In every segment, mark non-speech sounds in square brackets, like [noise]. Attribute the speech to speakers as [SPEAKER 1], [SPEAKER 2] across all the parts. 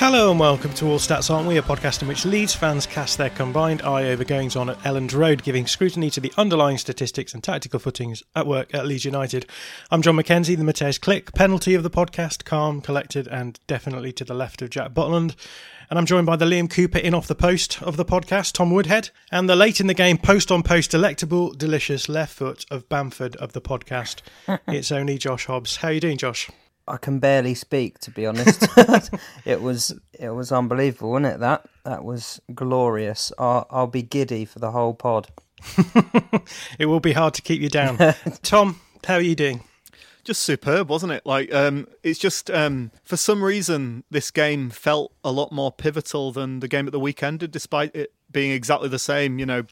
[SPEAKER 1] Hello and welcome to All Stats Aren't We, a podcast in which Leeds fans cast their combined eye over goings on at Elland Road, giving scrutiny to the underlying statistics and tactical footings at work at Leeds United. I'm John McKenzie, the Mateusz Klich, penalty of the podcast, calm, collected, and definitely to the left of Jack Butland. And I'm joined by the Liam Cooper in off the post of the podcast, Tom Woodhead, and the late in the game post on post delectable, delicious left foot of Bamford of the podcast. [laughs] it's only Josh Hobbs. How are you doing, Josh?
[SPEAKER 2] I can barely speak, to be honest. [laughs] it was it was unbelievable, wasn't it? That that was glorious. I'll, I'll be giddy for the whole pod. [laughs]
[SPEAKER 1] it will be hard to keep you down. [laughs] Tom, how are you doing?
[SPEAKER 3] Just superb, wasn't it? Like, um, it's just um, for some reason this game felt a lot more pivotal than the game at the weekend did, despite it being exactly the same. You know,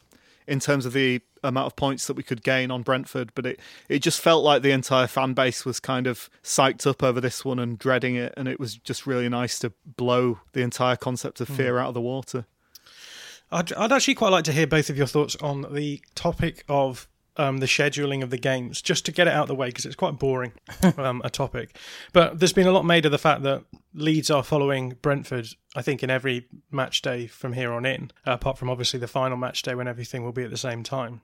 [SPEAKER 3] in terms of the amount of points that we could gain on Brentford, but it, it just felt like the entire fan base was kind of psyched up over this one and dreading it, and it was just really nice to blow the entire concept of fear mm. out of the water.
[SPEAKER 1] I'd, I'd actually quite like to hear both of your thoughts on the topic of um, the scheduling of the games, just to get it out of the way because it's quite boring [laughs] um, a topic. But there's been a lot made of the fact that Leeds are following Brentford, I think, in every match day from here on in, apart from obviously the final match day when everything will be at the same time.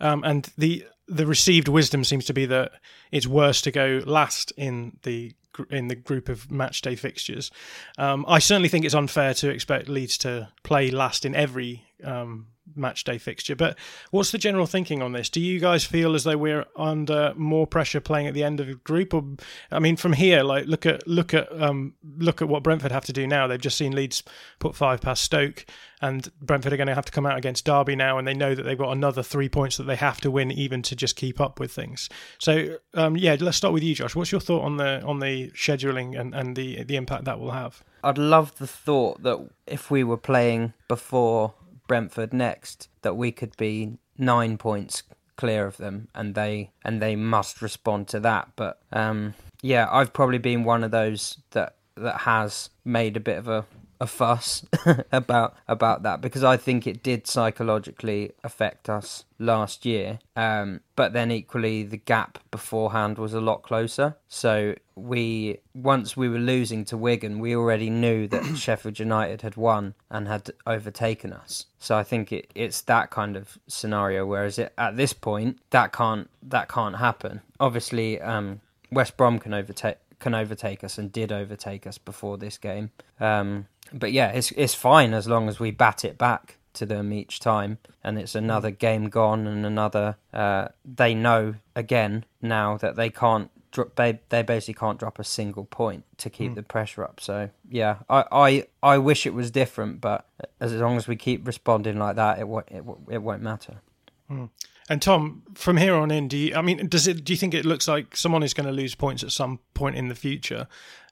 [SPEAKER 1] Um, and the the received wisdom seems to be that it's worse to go last in the in the group of match day fixtures. Um, I certainly think it's unfair to expect Leeds to play last in every um, match day fixture. But what's the general thinking on this? Do you guys feel as though we're under more pressure playing at the end of a group? Or I mean, from here, like look at look at um, look at what Brentford have to do now. They've just seen Leeds put five past Stoke, and Brentford are going to have to come out against Derby now, and they know that they've got another three points that they have to win even to just keep up with things. So um, yeah, let's start with you, Josh. What's your thought on the on the scheduling and, and the the impact that will have?
[SPEAKER 2] I'd love the thought that if we were playing before Brentford next, that we could be nine points clear of them, and they and they must respond to that. But um, yeah, I've probably been one of those that that has made a bit of a a fuss [laughs] about about that because I think it did psychologically affect us last year. Um, but then equally, the gap beforehand was a lot closer. So we once we were losing to Wigan, we already knew that [clears throat] Sheffield United had won and had overtaken us. So I think it, it's that kind of scenario. Whereas it, at this point, that can't that can't happen. Obviously, um, West Brom can overtake can overtake us and did overtake us before this game. Um, but yeah, it's it's fine as long as we bat it back to them each time, and it's another game gone and another. Uh, they know again now that they can't. They they basically can't drop a single point to keep mm. the pressure up. So yeah, I, I I wish it was different, but as long as we keep responding like that, it won't it, it won't matter.
[SPEAKER 1] Mm. And Tom, from here on in, do you? I mean, does it? Do you think it looks like someone is going to lose points at some point in the future?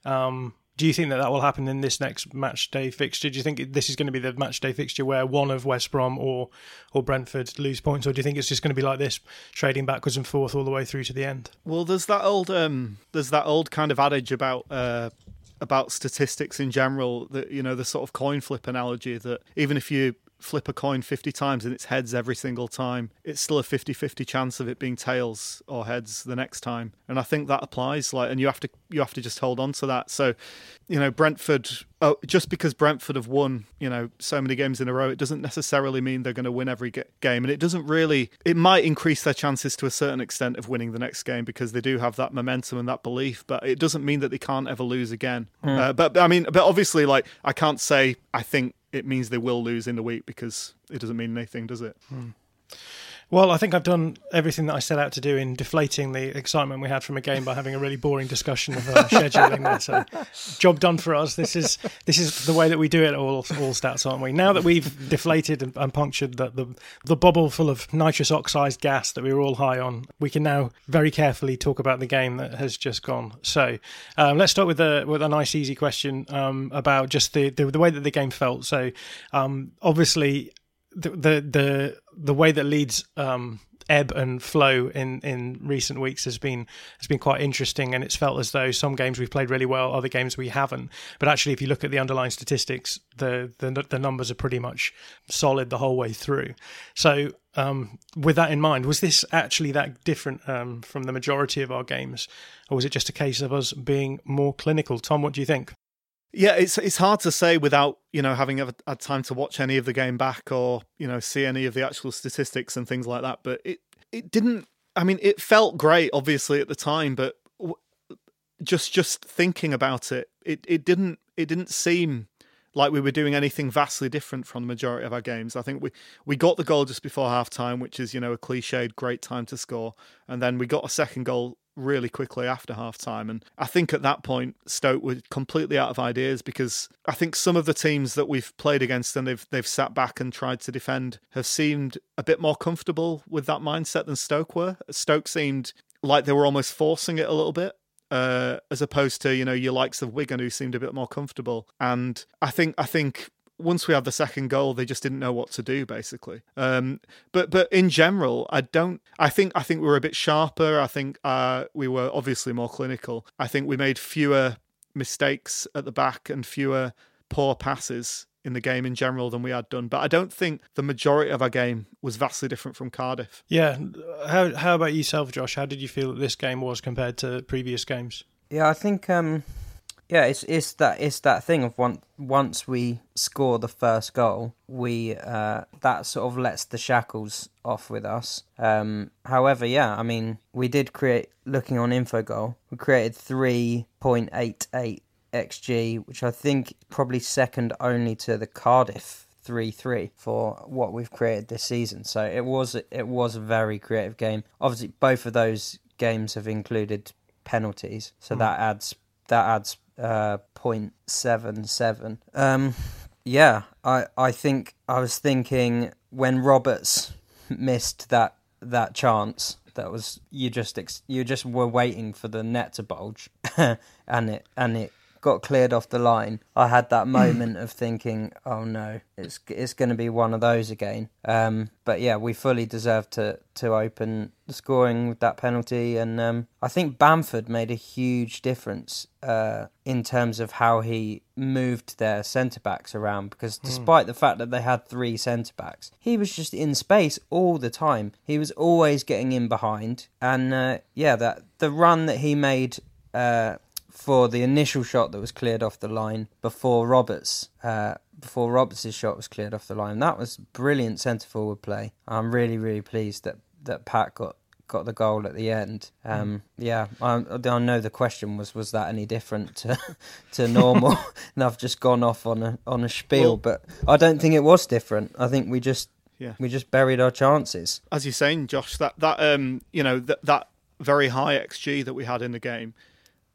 [SPEAKER 1] Um, do you think that that will happen in this next match day fixture? Do you think this is going to be the match day fixture where one of West Brom or or Brentford lose points, or do you think it's just going to be like this, trading backwards and forth all the way through to the end?
[SPEAKER 3] Well, there's that old um, there's that old kind of adage about uh, about statistics in general. That you know the sort of coin flip analogy that even if you flip a coin 50 times and it's heads every single time, it's still a 50-50 chance of it being tails or heads the next time. And I think that applies like and you have to you have to just hold on to that. So, you know, Brentford oh, just because Brentford have won, you know, so many games in a row, it doesn't necessarily mean they're going to win every game and it doesn't really it might increase their chances to a certain extent of winning the next game because they do have that momentum and that belief, but it doesn't mean that they can't ever lose again. Mm. Uh, but, but I mean, but obviously like I can't say I think it means they will lose in the week because it doesn't mean anything, does it?
[SPEAKER 1] Hmm. Well, I think I've done everything that I set out to do in deflating the excitement we had from a game by having a really boring discussion of uh, [laughs] scheduling there. So, job done for us. This is this is the way that we do it all all stats, aren't we? Now that we've deflated and, and punctured the, the, the bubble full of nitrous oxide gas that we were all high on, we can now very carefully talk about the game that has just gone. So, um, let's start with a with a nice easy question um, about just the, the, the way that the game felt. So, um, obviously the the the, way that Leeds um, ebb and flow in, in recent weeks has been has been quite interesting, and it's felt as though some games we've played really well, other games we haven't. But actually, if you look at the underlying statistics, the the, the numbers are pretty much solid the whole way through. So. Um, with that in mind, was this actually that different um, from the majority of our games, or was it just a case of us being more clinical? Tom, what do you think?
[SPEAKER 3] Yeah, it's it's hard to say without you know having ever had time to watch any of the game back or you know see any of the actual statistics and things like that. But it it didn't. I mean, it felt great, obviously at the time, but just just thinking about it, it it didn't it didn't seem like we were doing anything vastly different from the majority of our games. I think we, we got the goal just before halftime, which is, you know, a cliched great time to score. And then we got a second goal really quickly after half time. And I think at that point, Stoke were completely out of ideas because I think some of the teams that we've played against and they've they've sat back and tried to defend have seemed a bit more comfortable with that mindset than Stoke were. Stoke seemed like they were almost forcing it a little bit. Uh, as opposed to you know your likes of Wigan who seemed a bit more comfortable, and I think I think once we had the second goal, they just didn't know what to do, basically. Um, but but in general, I don't. I think I think we were a bit sharper. I think uh, we were obviously more clinical. I think we made fewer mistakes at the back and fewer poor passes in the game in general than we had done. But I don't think the majority of our game was vastly different from Cardiff.
[SPEAKER 1] Yeah. How how about yourself, Josh? How did you feel that this game was compared to previous games?
[SPEAKER 2] Yeah, I think um, yeah, it's it's that it's that thing of once once we score the first goal, we uh, that sort of lets the shackles off with us. Um, however, yeah, I mean, we did create. Looking on Infogol, we created three point eight eight xg, which I think probably second only to the Cardiff three three for what we've created this season. So it was it was a very creative game. Obviously, both of those games have included penalties, so mm. that adds that adds uh, 0.77. Um, yeah, I I think I was thinking when Roberts missed that that chance that was you just ex- you just were waiting for the net to bulge [laughs] and it and it got cleared off the line, I had that [clears throat] moment of thinking, "Oh no, it's it's going to be one of those again." Um, but yeah, we fully deserved to to open the scoring with that penalty, and um, I think Bamford made a huge difference uh, in terms of how he moved their centre backs around. Because hmm. despite mm. the fact that they had three centre backs, he was just in space all the time. He was always getting in behind, and uh, yeah, that the run that he made. Uh, for the initial shot that was cleared off the line before Roberts uh, before Roberts' shot was cleared off the line. That was brilliant centre forward play. I'm really really pleased that that Pat got got the goal at the end. Um, mm. Yeah, I, I, know the question was was that any different to [laughs] to normal? [laughs] and I've just gone off on a on a spiel, well, but I don't think it was different. I think we just yeah we just buried our chances.
[SPEAKER 3] As you're saying, Josh, that that um you know that that very high xG that we had in the game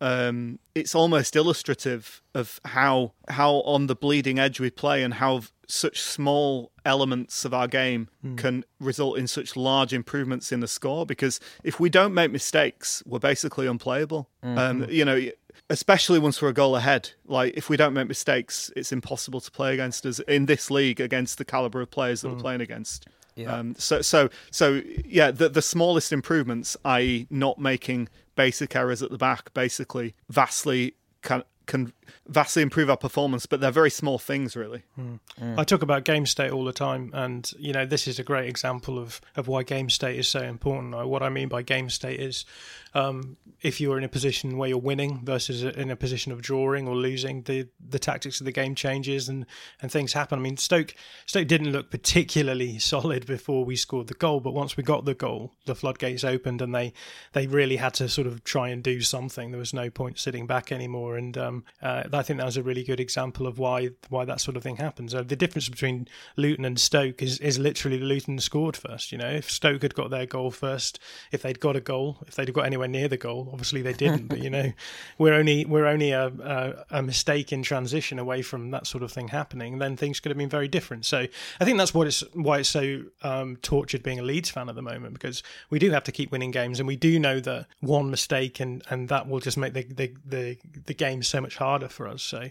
[SPEAKER 3] um, it's almost illustrative of how how on the bleeding edge we play and how such small elements of our game mm. can result in such large improvements in the score because if we don't make mistakes we're basically unplayable mm-hmm. um, you know especially once we're a goal ahead like if we don't make mistakes it's impossible to play against us in this league against the caliber of players that mm. we're playing against Um, so so so yeah the the smallest improvements i.e. not making basic errors at the back basically vastly can, can vastly improve our performance, but they're very small things, really.
[SPEAKER 1] Mm. I talk about game state all the time, and you know this is a great example of of why game state is so important. What I mean by game state is um, if you're in a position where you're winning versus in a position of drawing or losing, the the tactics of the game changes and and things happen. I mean, Stoke Stoke didn't look particularly [laughs] solid before we scored the goal, but once we got the goal, the floodgates opened and they they really had to sort of try and do something. There was no point sitting back anymore, and um, uh, I think that was a really good example of why why that sort of thing happens. Uh, the difference between Luton and Stoke is is literally Luton scored first. You know, if Stoke had got their goal first, if they'd got a goal, if they'd got anywhere near the goal, obviously they didn't. but you know, [laughs] we're only we're only a, a, a mistake in transition away from that sort of thing happening. Then things could have been very different. So I think that's what it's why it's so um, tortured being a Leeds fan at the moment because we do have to keep winning games, and we do know that one mistake and and that will just make the the the, the game so much harder for us. So.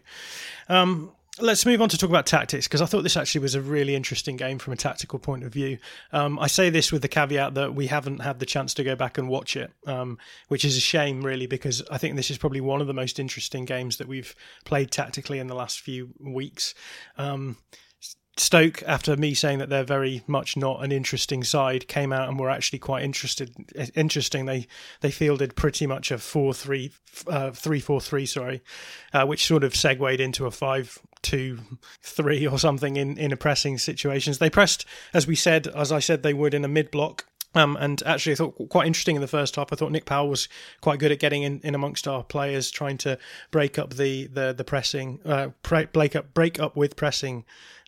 [SPEAKER 1] Um, let's move on to talk about tactics because I thought this actually was a really interesting game from a tactical point of view. Um, I say this with the caveat that we haven't had the chance to go back and watch it, um, which is a shame, really, because I think this is probably one of the most interesting games that we've played tactically in the last few weeks. Um, Stoke, after me saying that they're very much not an interesting side, came out and were actually quite interested. Interesting. They they fielded pretty much a four three uh. Sorry, uh, which sort of segued into a five two three or something in in a pressing situations. They pressed, as we said, as I said they would in a mid block. Um, and actually, I thought quite interesting in the first half. I thought Nick Powell was quite good at getting in, in amongst our players, trying to break up the the, the pressing, uh, break up break up with pressing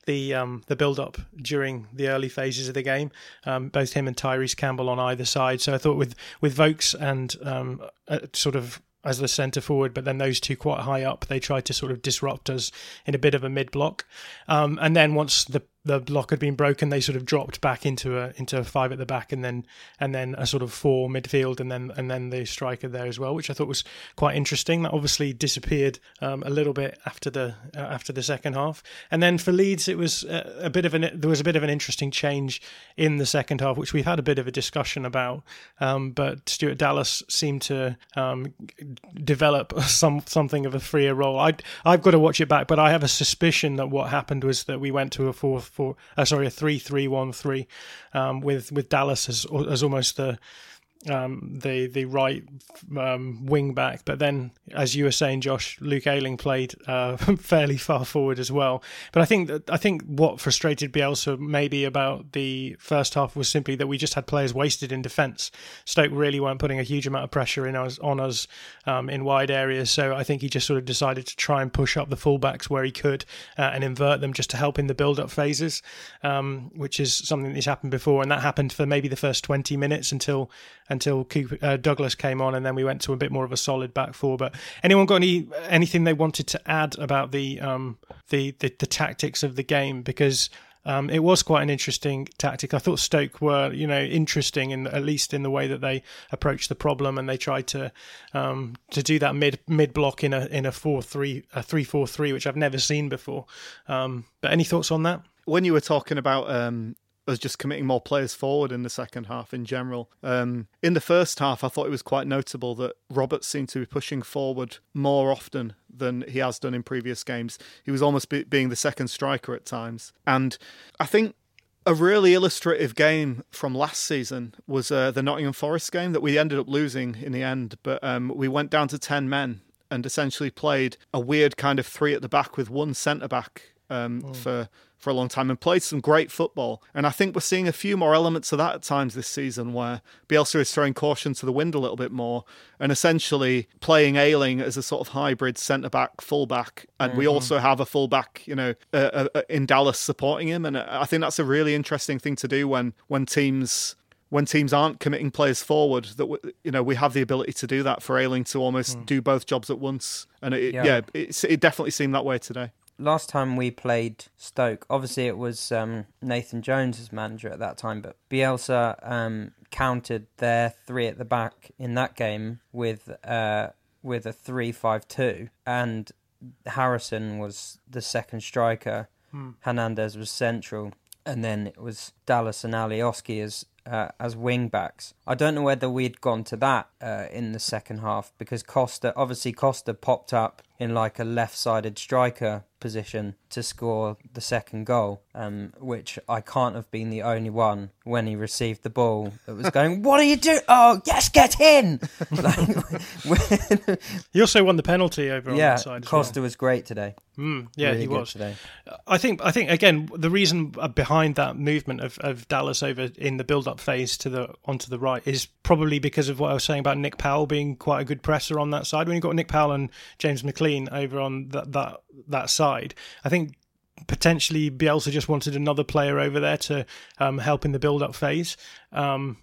[SPEAKER 1] the um, the build up during the early phases of the game. Um, both him and Tyrese Campbell on either side. So I thought with with Vokes and um, uh, sort of as the centre forward, but then those two quite high up, they tried to sort of disrupt us in a bit of a mid block. Um, and then once the the block had been broken, they sort of dropped back into a into a five at the back, and then and then a sort of four midfield, and then and then the striker there as well, which I thought was quite interesting. That obviously disappeared um, a little bit after the uh, after the second half, and then for Leeds, it was a, a, bit of an there was a bit of an interesting change in the second half, which we've had a bit of a discussion about. Um, but Stuart Dallas seemed to um, develop [laughs] some something of a freer role. I I've got to watch it back, but I have a suspicion that what happened was that we went to a fourth four, uh, sorry, a three three one three, um, with with Dallas as as almost the um, the the right um, wing back. But then, as you were saying, Josh, Luke Ayling played uh, [laughs] fairly far forward as well. But I think that, I think what frustrated Bielsa maybe about the first half was simply that we just had players wasted in defence. Stoke really weren't putting a huge amount of pressure in us on us um, in wide areas. So I think he just sort of decided to try and push up the fullbacks where he could uh, and invert them just to help in the build-up phases, um, which is something that's happened before, and that happened for maybe the first twenty minutes until until Cooper, uh, Douglas came on, and then we went to a bit more of a solid back four. But anyone got any anything they wanted to add about the um, the, the, the tactics of the game? Because um, it was quite an interesting tactic. I thought Stoke were, you know, interesting in at least in the way that they approached the problem, and they tried to um, to do that mid mid block in a in a four three a three four three, which I've never seen before. Um, but any thoughts on that?
[SPEAKER 3] When you were talking about um, us just committing more players forward in the second half in general. Um, in the first half, I thought it was quite notable that Roberts seemed to be pushing forward more often than he has done in previous games. He was almost be- being the second striker at times. And I think a really illustrative game from last season was uh, the Nottingham Forest game that we ended up losing in the end, but um, we went down to 10 men and essentially played a weird kind of three at the back with one centre back um, oh. for for a long time and played some great football. And I think we're seeing a few more elements of that at times this season where Bielsa is throwing caution to the wind a little bit more and essentially playing Ayling as a sort of hybrid centre back, full back. And mm-hmm. we also have a full back, you know, uh, uh, uh, in Dallas supporting him. And I think that's a really interesting thing to do when, when teams when teams aren't committing players forward that you know we have the ability to do that for Ayling to almost mm. do both jobs at once and it, yeah, yeah it definitely seemed that way today
[SPEAKER 2] last time we played Stoke, obviously it was um, Nathan Jones as manager at that time, but Bielsa um, countered their three at the back in that game with uh, with a three-five-two, and Harrison was the second striker. Hmm. Hernandez was central, and then it was Dallas and Alioski as uh, as wing backs. I don't know whether we'd gone to that uh, in the second half because Costa, obviously Costa popped up in like a left-sided striker position to score the second goal, um, which I can't have been the only one when he received the ball that was going, "What are you doing? Oh, yes, get in!" [laughs] [laughs]
[SPEAKER 1] he also won the penalty over on
[SPEAKER 2] yeah,
[SPEAKER 1] that side.
[SPEAKER 2] Costa
[SPEAKER 1] well.
[SPEAKER 2] was great today.
[SPEAKER 1] Mm, yeah,
[SPEAKER 2] really
[SPEAKER 1] he was
[SPEAKER 2] today.
[SPEAKER 1] I think. I think again, the reason behind that movement of, of Dallas over in the build-up phase to the onto the right is probably because of what I was saying about Nick Powell being quite a good presser on that side. When you've got Nick Powell and James McLean over on that that that side, I think potentially Bielsa just wanted another player over there to um, help in the build-up phase. Um,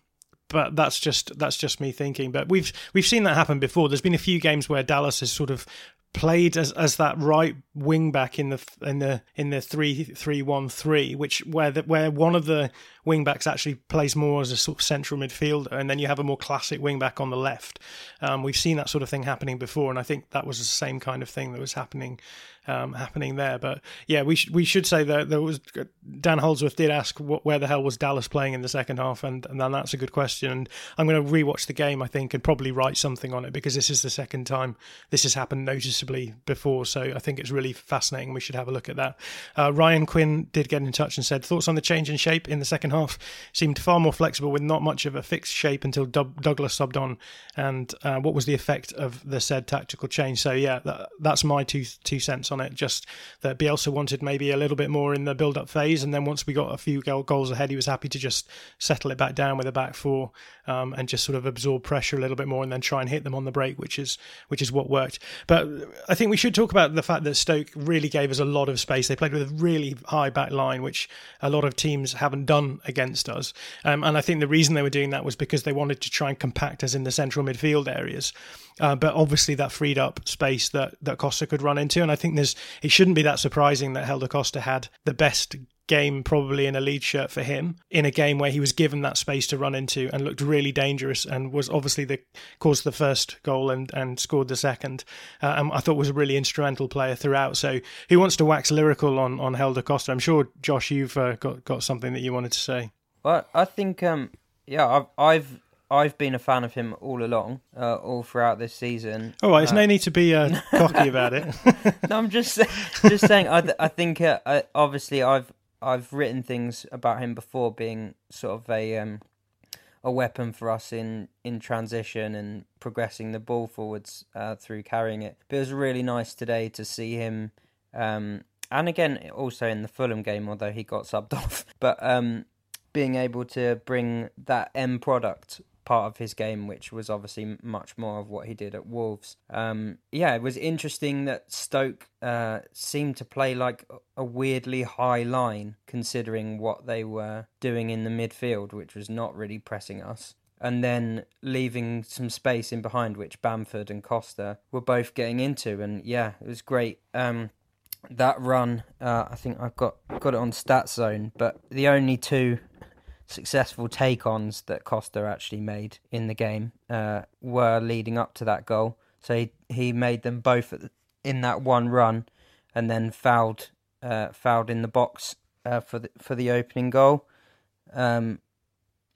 [SPEAKER 1] but that's just that's just me thinking. But we've we've seen that happen before. There's been a few games where Dallas has sort of played as as that right wing back in the in the in the three three one three, which where the, where one of the wing backs actually plays more as a sort of central midfielder, and then you have a more classic wing back on the left. Um, we've seen that sort of thing happening before, and I think that was the same kind of thing that was happening um, happening there. But yeah, we sh- we should say that there was Dan Holdsworth did ask what, where the hell was Dallas playing in the second half, and and then that's a good question. And I'm going to rewatch the game, I think, and probably write something on it because this is the second time this has happened noticeably before. So I think it's really fascinating. We should have a look at that. Uh, Ryan Quinn did get in touch and said thoughts on the change in shape in the second half seemed far more flexible with not much of a fixed shape until Douglas subbed on, and uh, what was the effect of the said tactical change? So yeah, that, that's my two two cents on it. Just that Bielsa wanted maybe a little bit more in the build-up phase, and then once we got a few goals ahead, he was happy to just settle it back down with a back four um, and just sort of absorb pressure a little bit more, and then try and hit them on the break, which is which is what worked. But I think we should talk about the fact that Stoke really gave us a lot of space. They played with a really high back line, which a lot of teams haven't done against us. Um, and I think the reason they were doing that was because they wanted to try and compact us in the central midfield areas. Uh, but obviously that freed up space that, that Costa could run into. And I think there's it shouldn't be that surprising that Helder Costa had the best game probably in a lead shirt for him in a game where he was given that space to run into and looked really dangerous and was obviously the caused the first goal and, and scored the second. Uh, and I thought was a really instrumental player throughout. So who wants to wax lyrical on on Helder Costa? I'm sure Josh, you've uh, got got something that you wanted to say.
[SPEAKER 2] Well, I think um, yeah, I've I've I've been a fan of him all along, uh, all throughout this season.
[SPEAKER 1] All right, there's uh, no need to be uh, [laughs] cocky about it. [laughs]
[SPEAKER 2] no, I'm just just saying. I th- I think uh, I, obviously I've I've written things about him before being sort of a um, a weapon for us in in transition and progressing the ball forwards uh, through carrying it. But it was really nice today to see him. Um, and again, also in the Fulham game, although he got subbed [laughs] off, but um, being able to bring that end product part of his game, which was obviously much more of what he did at Wolves. Um, yeah, it was interesting that Stoke uh, seemed to play like a weirdly high line, considering what they were doing in the midfield, which was not really pressing us. And then leaving some space in behind, which Bamford and Costa were both getting into. And yeah, it was great. Um, that run, uh, I think I've got got it on stat zone, but the only two successful take ons that Costa actually made in the game uh, were leading up to that goal. So he, he made them both the, in that one run and then fouled uh, fouled in the box uh, for the for the opening goal. Um,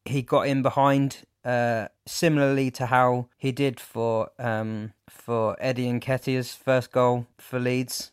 [SPEAKER 2] he got in behind uh, similarly to how he did for um, for Eddie and Nketiah's first goal for Leeds.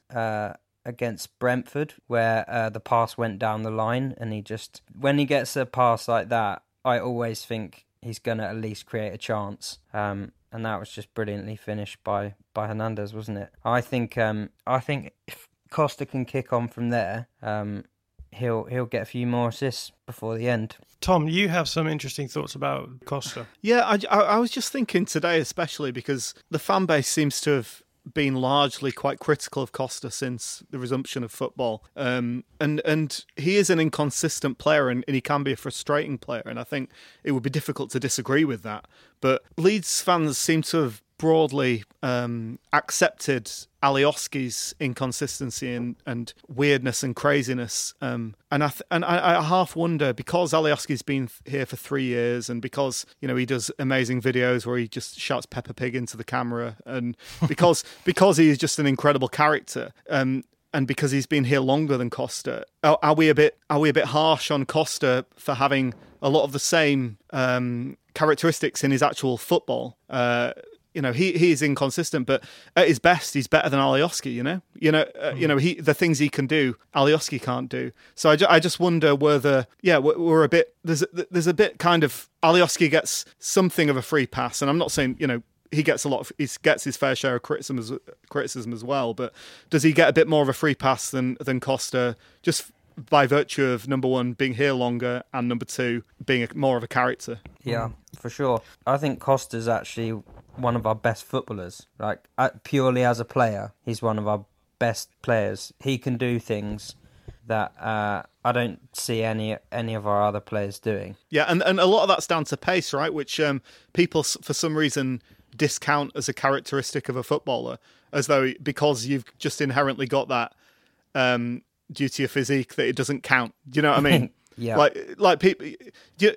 [SPEAKER 2] Against Brentford, where uh, the pass went down the line, and he just when he gets a pass like that, I always think he's gonna at least create a chance. Um, and that was just brilliantly finished by by Hernandez, wasn't it? I think um, I think if Costa can kick on from there, um, he'll he'll get a few more assists before the end.
[SPEAKER 1] Tom, you have some interesting thoughts about Costa.
[SPEAKER 3] Yeah, I, I, I was just thinking today, especially because the fan base seems to have been largely quite critical of Costa since the resumption of football. Um, and and he is an inconsistent player and, and, he can be a frustrating player. And I think it would be difficult to disagree with that. But Leeds fans seem to have broadly um, accepted Alioski's inconsistency and, and weirdness and craziness. Um, and I th- and I, I, half wonder because Alioski's been here for three years and because you know he does amazing videos where he just shouts Peppa Pig into the camera and [laughs] because because he is just an incredible character. Um, and because he's been here longer than Costa, are, are we a bit are we a bit harsh on Costa for having a lot of the same um, characteristics in his actual football. Uh, you know, he he is inconsistent, but at his best, he's better than Alioski. You know, you know, uh, you know, he the things he can do, Alioski can't do. So I, ju- I just wonder whether, yeah, we're, we're a bit there's a, there's a bit kind of Alioski gets something of a free pass, and I'm not saying you know he gets a lot of he gets his fair share of criticism as, criticism as well, but does he get a bit more of a free pass than than Costa just by virtue of number one being here longer and number two being a, more of a character?
[SPEAKER 2] Yeah, for sure. I think Costa's actually one of our best footballers. Like uh, purely as a player, he's one of our best players. He can do things that uh, I don't see any any of our other players doing.
[SPEAKER 3] Yeah, and, and a lot of that's down to pace, right? Which um, people for some reason discount as a characteristic of a footballer, as though because you've just inherently got that um, due to your physique that it doesn't count. Do you know what I mean? [laughs]
[SPEAKER 2] Yeah.
[SPEAKER 3] Like, like people,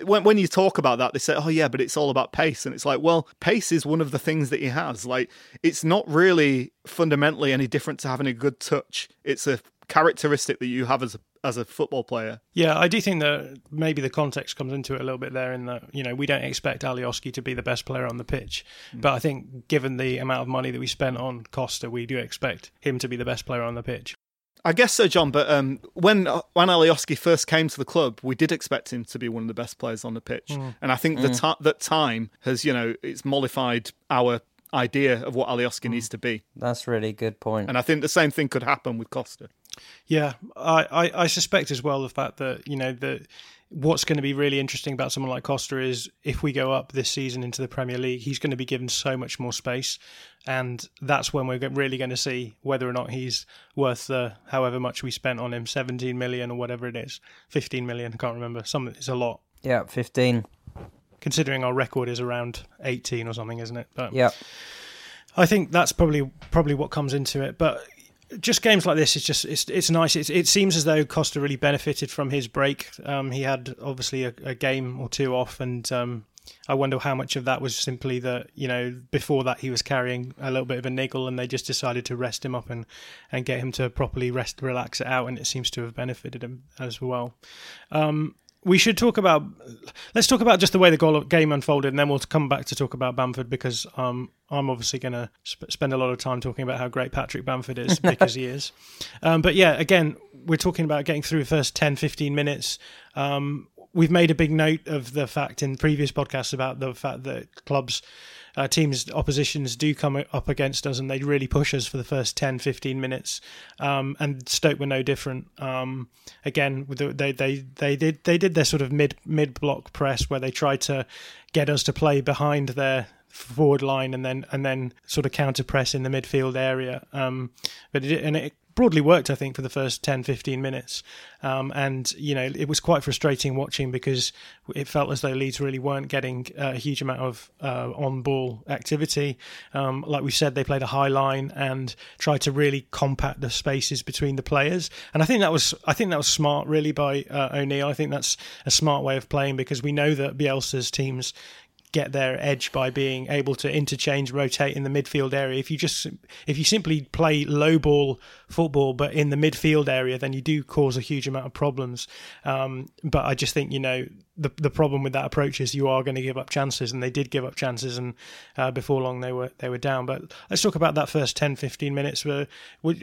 [SPEAKER 3] when when you talk about that, they say, "Oh yeah, but it's all about pace," and it's like, well, pace is one of the things that he has. Like, it's not really fundamentally any different to having a good touch. It's a characteristic that you have as a as a football player.
[SPEAKER 1] Yeah, I do think that maybe the context comes into it a little bit there in that, you know, we don't expect Alioski to be the best player on the pitch. Mm. But I think given the amount of money that we spent on Costa, we do expect him to be the best player on the pitch.
[SPEAKER 3] I guess so, John. But um, when when Alioski first came to the club, we did expect him to be one of the best players on the pitch, mm. and I think mm. the that time has, you know, it's mollified our idea of what Alioski mm. needs to be.
[SPEAKER 2] That's really good point.
[SPEAKER 3] And I think the same thing could happen with Costa.
[SPEAKER 1] Yeah, I, I, I suspect as well the fact that you know that what's going to be really interesting about someone like Costa is if we go up this season into the Premier League, he's going to be given so much more space, and that's when we're really going to see whether or not he's worth the however much we spent on him, seventeen million or whatever it is, fifteen million. I can't remember. Some it's a lot.
[SPEAKER 2] Yeah, fifteen.
[SPEAKER 1] Considering our record is around eighteen or something, isn't it?
[SPEAKER 2] But yeah.
[SPEAKER 1] I think that's probably probably what comes into it. But just games like this, it's just it's it's nice. It's, it seems as though Costa really benefited from his break. Um, he had obviously a, a, game or two off, and um, I wonder how much of that was simply that you know before that he was carrying a little bit of a niggle, and they just decided to rest him up and and get him to properly rest, relax it out, and it seems to have benefited him as well. Um, we should talk about let's talk about just the way the goal game unfolded and then we'll come back to talk about Bamford because um, I'm obviously going to sp- spend a lot of time talking about how great Patrick Bamford is [laughs] because he is. Um, but yeah again we're talking about getting through the first 10 15 minutes. Um, we've made a big note of the fact in previous podcasts about the fact that clubs uh, teams, oppositions do come up against us and they really push us for the first 10, 15 minutes. Um, and Stoke were no different. Um, again, they, they, they did they did their sort of mid mid block press where they tried to get us to play behind their forward line and then and then sort of counter press in the midfield area. Um, but it, and it broadly worked, I think, for the first 10, 15 minutes. Um, and, you know, it was quite frustrating watching because it felt as though Leeds really weren't getting a huge amount of uh, on ball activity. Um, like we said, they played a high line and tried to really compact the spaces between the players. And I think that was, I think that was smart really by uh, O'Neill. I think that's a smart way of playing because we know that Bielsa's teams get their edge by being able to interchange, rotate in the midfield area. If you just if you simply play low ball football, but in the midfield area, then you do cause a huge amount of problems. Um, but I just think you know the the problem with that approach is you are going to give up chances, and they did give up chances, and uh, before long they were they were down. But let's talk about that first 10, 15 minutes.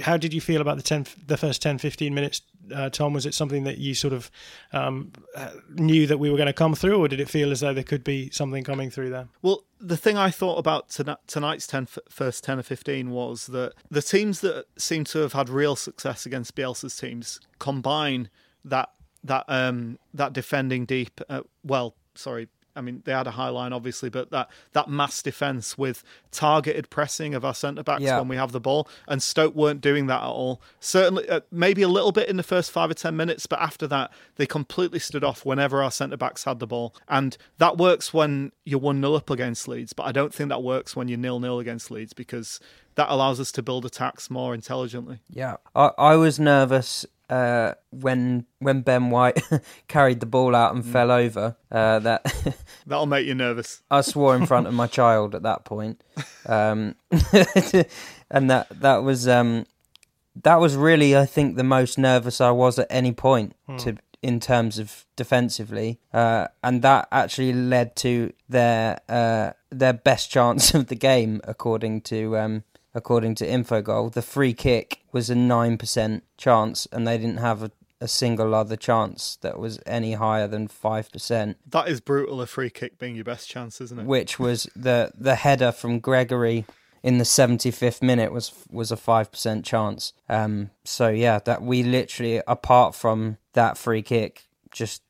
[SPEAKER 1] How did you feel about the 10, the first 10, 15 minutes uh, Tom? Was it something that you sort of um, uh, knew that we were going to come through, or did it feel as though there could be something coming through there?
[SPEAKER 3] Well, the thing I thought about tonight's 10, first 10 or 15 was that the teams that seem to have had real success against Bielsa's teams combine that that um that defending deep uh, well sorry I mean, they had a high line, obviously, but that, that mass defence with targeted pressing of our centre backs yeah. when we have the ball, and Stoke weren't doing that at all. Certainly, uh, maybe a little bit in the first five or ten minutes, but after that, they completely stood off whenever our centre backs had the ball, and that works when you're one 0 up against Leeds, but I don't think that works when you're nil nil against Leeds because that allows us to build attacks more intelligently.
[SPEAKER 2] Yeah, I, I was nervous uh, when when Ben White [laughs] carried the ball out and mm. fell over. Uh, that [laughs]
[SPEAKER 3] that'll make you nervous.
[SPEAKER 2] I swore in front of my [laughs] child at that point, um, and that that was um, that was really I think the most nervous I was at any point. Mm. To in terms of defensively, uh, and that actually led to their uh, their best chance of the game, according to um, according to Infogol. The free kick was a nine percent chance, and they didn't have a, a single other chance that was any higher than five percent.
[SPEAKER 3] That is brutal. A free kick being your best chance, isn't it?
[SPEAKER 2] Which was the the header from Gregory in the 75th minute was was a 5% chance. Um, so yeah, that we literally apart from that free kick just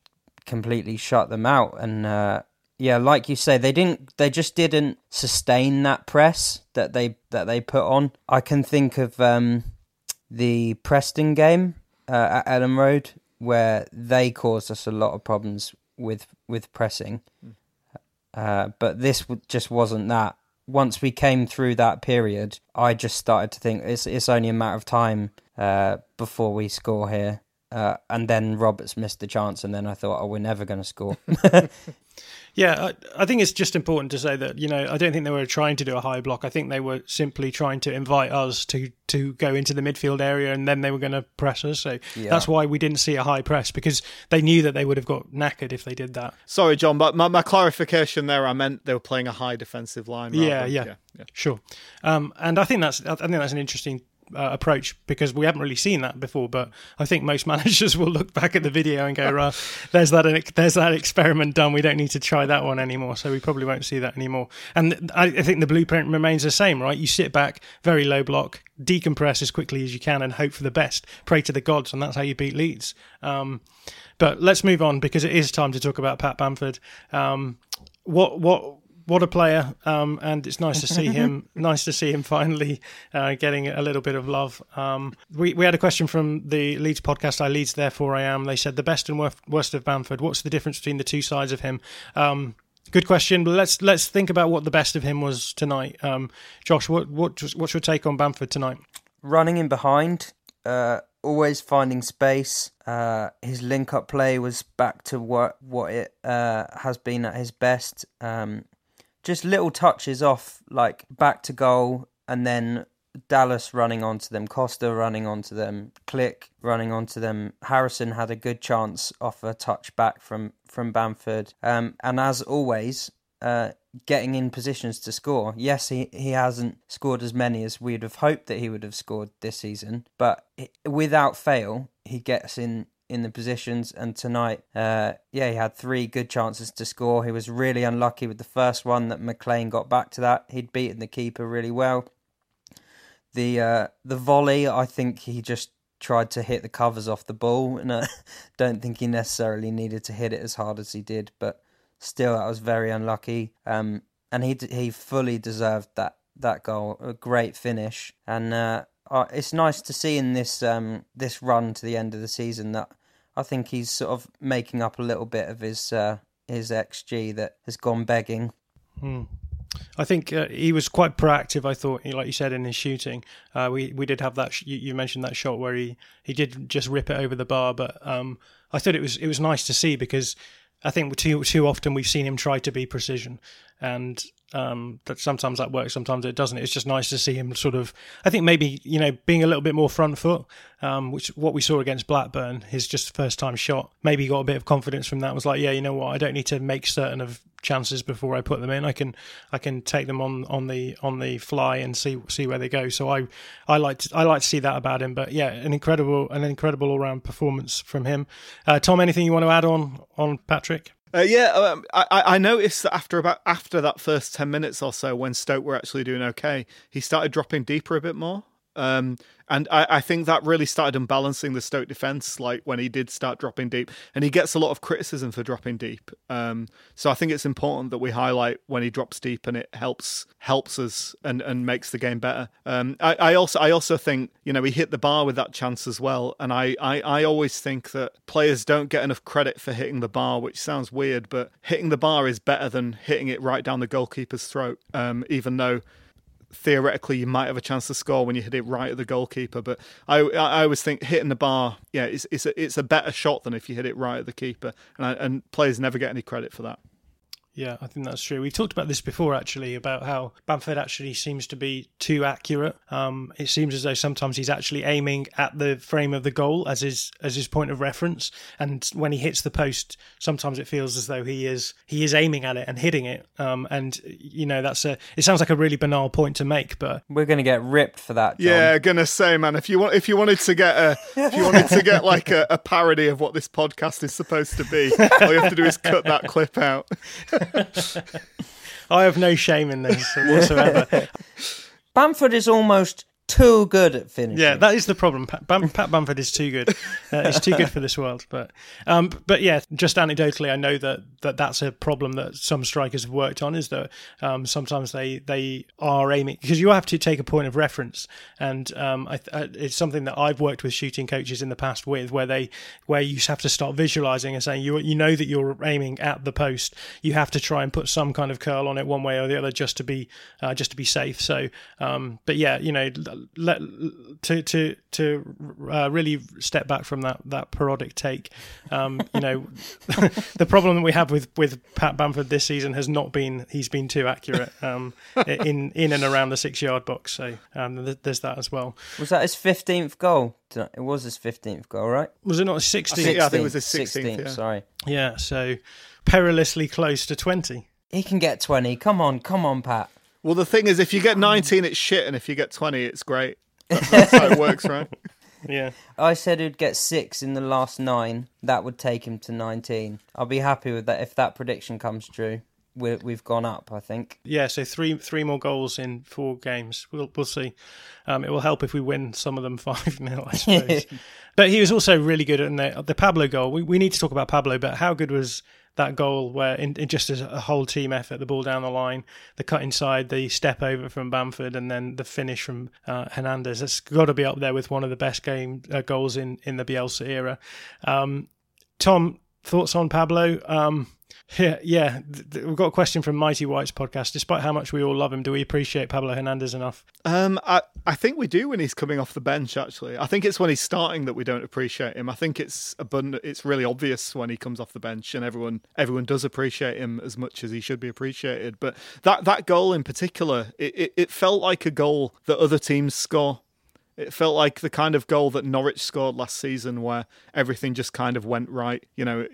[SPEAKER 2] completely shut them out and uh, yeah, like you say they didn't they just didn't sustain that press that they that they put on. I can think of um, the Preston game uh, at Elland Road where they caused us a lot of problems with with pressing. Uh, but this just wasn't that once we came through that period, I just started to think it's it's only a matter of time uh, before we score here. Uh, and then Roberts missed the chance, and then I thought, oh, we're never going to score. [laughs]
[SPEAKER 1] Yeah, I, I, think it's just important to say that you know I don't think they were trying to do a high block. I think they were simply trying to invite us to to go into the midfield area, and then they were going to press us. So yeah. that's why we didn't see a high press because they knew that they would have got knackered if they did that.
[SPEAKER 3] Sorry, John, but my, my clarification there, I meant they were playing a high defensive line.
[SPEAKER 1] Yeah, yeah, yeah, yeah, sure. Um, and I think that's I think that's an interesting uh, approach because we haven't really seen that before. But I think most [laughs] managers will look back at the video and go, [laughs] "Right, there's that there's that experiment done. We don't need to try that one anymore." So we probably won't see that anymore. And I, I think the blueprint remains the same, right? You sit back, very low block, decompress as quickly as you can, and hope for the best. Pray to the gods, and that's how you beat Leeds. Um, but let's move on because it is time to talk about Pat Bamford. Um, what what what a player! Um, and it's nice to see [laughs] him. nice to see him finally uh, getting a little bit of love. Um, we we had a question from the Leeds podcast. I Leeds, therefore I am. They said the best and worst of Bamford. What's the difference between the two sides of him? Um, good question. But let's let's think about what the best of him was tonight. Um, Josh, what what what's your take on Bamford tonight?
[SPEAKER 2] Running in behind. Uh, always finding space. Uh, his link up play was back to what what it uh, has been at his best. Um, just little touches off, like back to goal, and then Dallas running onto them, Costa running onto them, Klich running onto them. Harrison had a good chance off a touch back from from Bamford, um, and as always, uh, getting in positions to score. Yes, he, he hasn't scored as many as we'd have hoped that he would have scored this season, but without fail, he gets in in the positions. And tonight, uh, yeah, he had three good chances to score. He was really unlucky with the first one that McLean got back to that. He'd beaten the keeper really well. The uh, the volley, I think he just tried to hit the covers off the ball, and I [laughs] don't think he necessarily needed to hit it as hard as he did. But still, that was very unlucky. Um, and he he fully deserved that that goal. A great finish, and uh, uh, it's nice to see in this um, this run to the end of the season that I think he's sort of making up a little bit of his uh, his xG that has gone begging.
[SPEAKER 1] Hmm. I think uh, he was quite proactive. I thought, like you said, in his shooting. Uh, we we did have that. Sh- you, you, mentioned that shot where he, he did just rip it over the bar, but um, I thought it was it was nice to see because I think too too often we've seen him try to be precision, and um, that sometimes that works, sometimes it doesn't. It's just nice to see him sort of. I think maybe you know being a little bit more front foot, um, which what we saw against Blackburn, his just first time shot. Maybe got a bit of confidence from that. Was like, yeah, you know what, I don't need to make certain of chances before I put them in. I can I can take them on, on the on the fly and see see where they go. So I I like to, I like to see that about him. But yeah, an incredible an incredible all round performance from him. Uh, Tom, anything you want to add on on Patrick?
[SPEAKER 3] Uh, yeah, um, I, I noticed that after about after that first ten minutes or so, when Stoke were actually doing okay, he started dropping deeper a bit more. Um, and I, I, think that really started unbalancing the Stoke defence, like when he did start dropping deep. And he gets a lot of criticism for dropping deep. Um, so I think it's important that we highlight when he drops deep, and it helps helps us and, and makes the game better. Um, I, I, also I also think you know he hit the bar with that chance as well. And I, I, I always think that players don't get enough credit for hitting the bar, which sounds weird, but hitting the bar is better than hitting it right down the goalkeeper's throat. Um, even though theoretically you might have a chance to score when you hit it right at the goalkeeper. But I, I always think hitting the bar, yeah, it's it's a, it's a better shot than if you hit it right at the keeper, and I, and players never get any credit for that.
[SPEAKER 1] Yeah, I think that's true. We've talked about this before, actually, about how Bamford actually seems to be too accurate. Um, it seems as though sometimes he's actually aiming at the frame of the goal as his as his point of reference, and when he hits the post, sometimes it feels as though he is he is aiming at it and hitting it. Um, and you know, that's a it sounds like a really banal point to make, but
[SPEAKER 2] We're going to get ripped for that. John.
[SPEAKER 3] Yeah, gonna say, man. If you want, if you wanted to get a, if you wanted to get like a, a parody of what this podcast is supposed to be, all you have to do is cut that clip out. [laughs] [laughs]
[SPEAKER 1] I have no shame in this whatsoever.
[SPEAKER 2] Bamford is almost too good at finishing.
[SPEAKER 1] Yeah, that is the problem. Pat, Pat Bamford is too good. Uh, he's too good for this world. But um, but yeah, just anecdotally, I know that, that that's a problem that some strikers have worked on. Is that um, sometimes they they are aiming because you have to take a point of reference, and um, I, I, it's something that I've worked with shooting coaches in the past with, where they where you have to start visualizing and saying you you know that you're aiming at the post. You have to try and put some kind of curl on it one way or the other just to be uh, just to be safe. So, um, but yeah, you know let to to to uh, really step back from that that parodic take. Um, you know, [laughs] the problem that we have with with Pat Bamford this season has not been he's been too accurate um, in in and around the six yard box. So um, there's that as well.
[SPEAKER 2] Was that his fifteenth goal? It was his fifteenth goal, right?
[SPEAKER 1] Was it not his sixteenth?
[SPEAKER 3] Yeah, I think it was his sixteenth. Yeah.
[SPEAKER 2] Sorry.
[SPEAKER 1] Yeah, so perilously close to twenty.
[SPEAKER 2] He can get twenty. Come on, come on, Pat.
[SPEAKER 3] Well, the thing is, if you get 19, it's shit, and if you get 20, it's great. That's, [laughs] that's how it works, right?
[SPEAKER 1] Yeah.
[SPEAKER 2] I said he'd get six in the last nine. That would take him to 19. I'll be happy with that if that prediction comes true. we have gone up, I think.
[SPEAKER 1] Yeah, so three three more goals in four games. We'll we'll see. Um, it will help if we win some of them [laughs] five 0 I suppose. [laughs] but he was also really good in the the Pablo goal. We we need to talk about Pablo, but how good was that goal where in, in just as a whole team effort, the ball down the line, the cut inside, the step over from Bamford, and then the finish from uh, Hernandez. It's got to be up there with one of the best game uh, goals in in the Bielsa era. Um, Tom, thoughts on Pablo? Um, [laughs] yeah, yeah. We've got a question from Mighty White's podcast. Despite how much we all love him, do we appreciate Pablo Hernandez enough?
[SPEAKER 3] Um, I, I think we do when he's coming off the bench. Actually, I think it's when he's starting that we don't appreciate him. I think it's abundant. It's really obvious when he comes off the bench, and everyone everyone does appreciate him as much as he should be appreciated. But that that goal in particular, it, it, it felt like a goal that other teams score it felt like the kind of goal that Norwich scored last season, where everything just kind of went right. You know,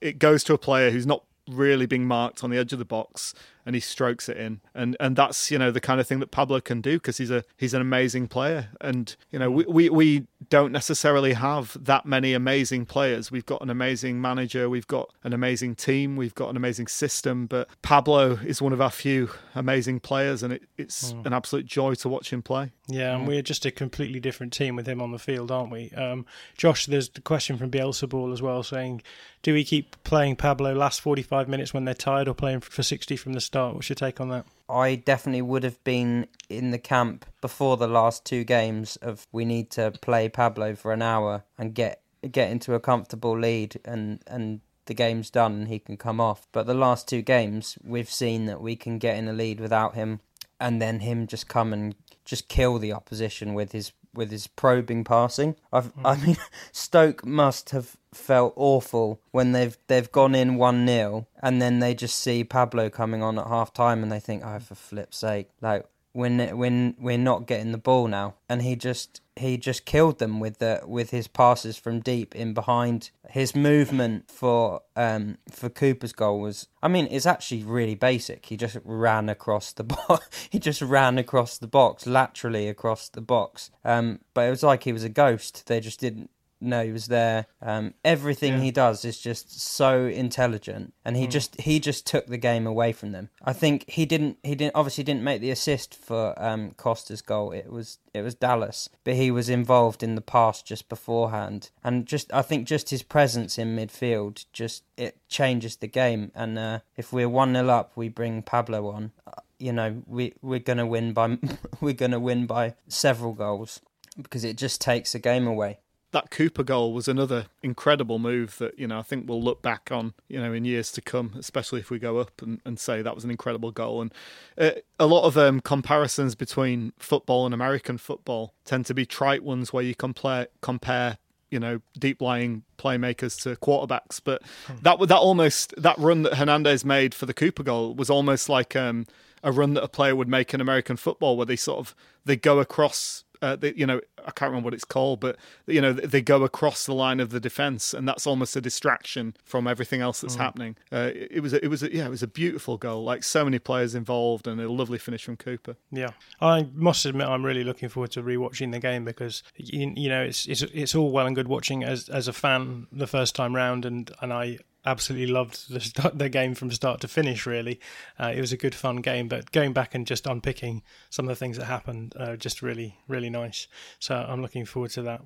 [SPEAKER 3] it goes to a player who's not really being marked on the edge of the box and he strokes it in. And and that's you know the kind of thing that Pablo can do because he's a he's an amazing player. And you know we, we we don't necessarily have that many amazing players. We've got an amazing manager. We've got an amazing team. We've got an amazing system. But Pablo is one of our few amazing players and it, it's mm. an absolute joy to watch him play.
[SPEAKER 1] Yeah and we're just a completely different team with him on the field aren't we? Um, Josh there's the question from Bielsa Ball as well saying do we keep playing Pablo last 45 minutes when they're tired or playing for 60 from the start. What's your take on that?
[SPEAKER 2] I definitely would have been in the camp before the last two games of we need to play Pablo for an hour and get get into a comfortable lead and and the game's done and he can come off. But the last two games we've seen that we can get in a lead without him and then him just come and just kill the opposition with his with his probing passing. I've, I hmm. mean, [laughs] Stoke must have felt awful when they've they've gone in one 0 and then they just see Pablo coming on at half time and they think, oh, for flip's sake, like when when we're not getting the ball now, and he just he just killed them with the with his passes from deep in behind. His movement for um for Cooper's goal was, I mean, it's actually really basic. He just ran across the [laughs] box. he just ran across the box, laterally across the box. Um, but it was like he was a ghost. They just didn't know he was there. Um, everything yeah. he does is just so intelligent, and he mm. just he just took the game away from them. I think he didn't he didn't obviously didn't make the assist for um, Costa's goal. It was it was Dallas, but he was involved in the pass just beforehand, and just I think just his presence in midfield just it changes the game. And uh, if we're one 0 up, we bring Pablo on. Uh, you know we we're gonna win by [laughs] we're gonna win by several goals because it just takes a game away
[SPEAKER 3] that Cooper goal was another incredible move that you know I think we'll look back on you know in years to come, especially if we go up and, and say that was an incredible goal. And uh, a lot of um, comparisons between football and American football tend to be trite ones where you compare compare you know deep lying playmakers to quarterbacks. But that that almost that run that Hernandez made for the Cooper goal was almost like um, a run that a player would make in American football, where they sort of they go across uh, they, you know, I can't remember what it's called, but you know, they go across the line of the defense, and that's almost a distraction from everything else that's mm. happening. Uh, it, it, was, a, it was, a, yeah, it was a beautiful goal. Like so many players involved, and a lovely finish from Cooper.
[SPEAKER 1] Yeah, I must admit, I'm really looking forward to rewatching the game because you, you know, it's, it's it's all well and good watching as as a fan the first time round, and and I absolutely loved the start, the game from start to finish. Really, uh, it was a good fun game. But going back and just unpicking some of the things that happened, uh, just really really nice. So I'm looking forward to that.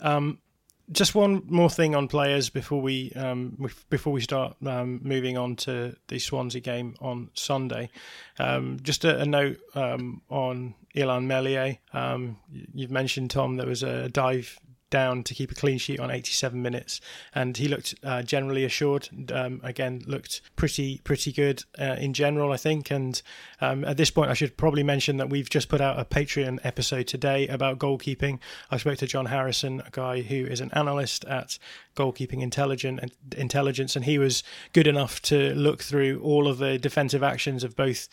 [SPEAKER 1] Um, just one more thing on players before we um, before we start um, moving on to the Swansea game on Sunday. Um, just a, a note um, on Illan Meslier. Um, you've mentioned Tom there was a dive down to keep a clean sheet on 87 minutes, and he looked uh, generally assured. Um, again, looked pretty pretty good uh, in general, I think. And um, at this point, I should probably mention that we've just put out a Patreon episode today about goalkeeping. I spoke to John Harrison, a guy who is an analyst at Goalkeeping Intelligent Intelligence, and he was good enough to look through all of the defensive actions of both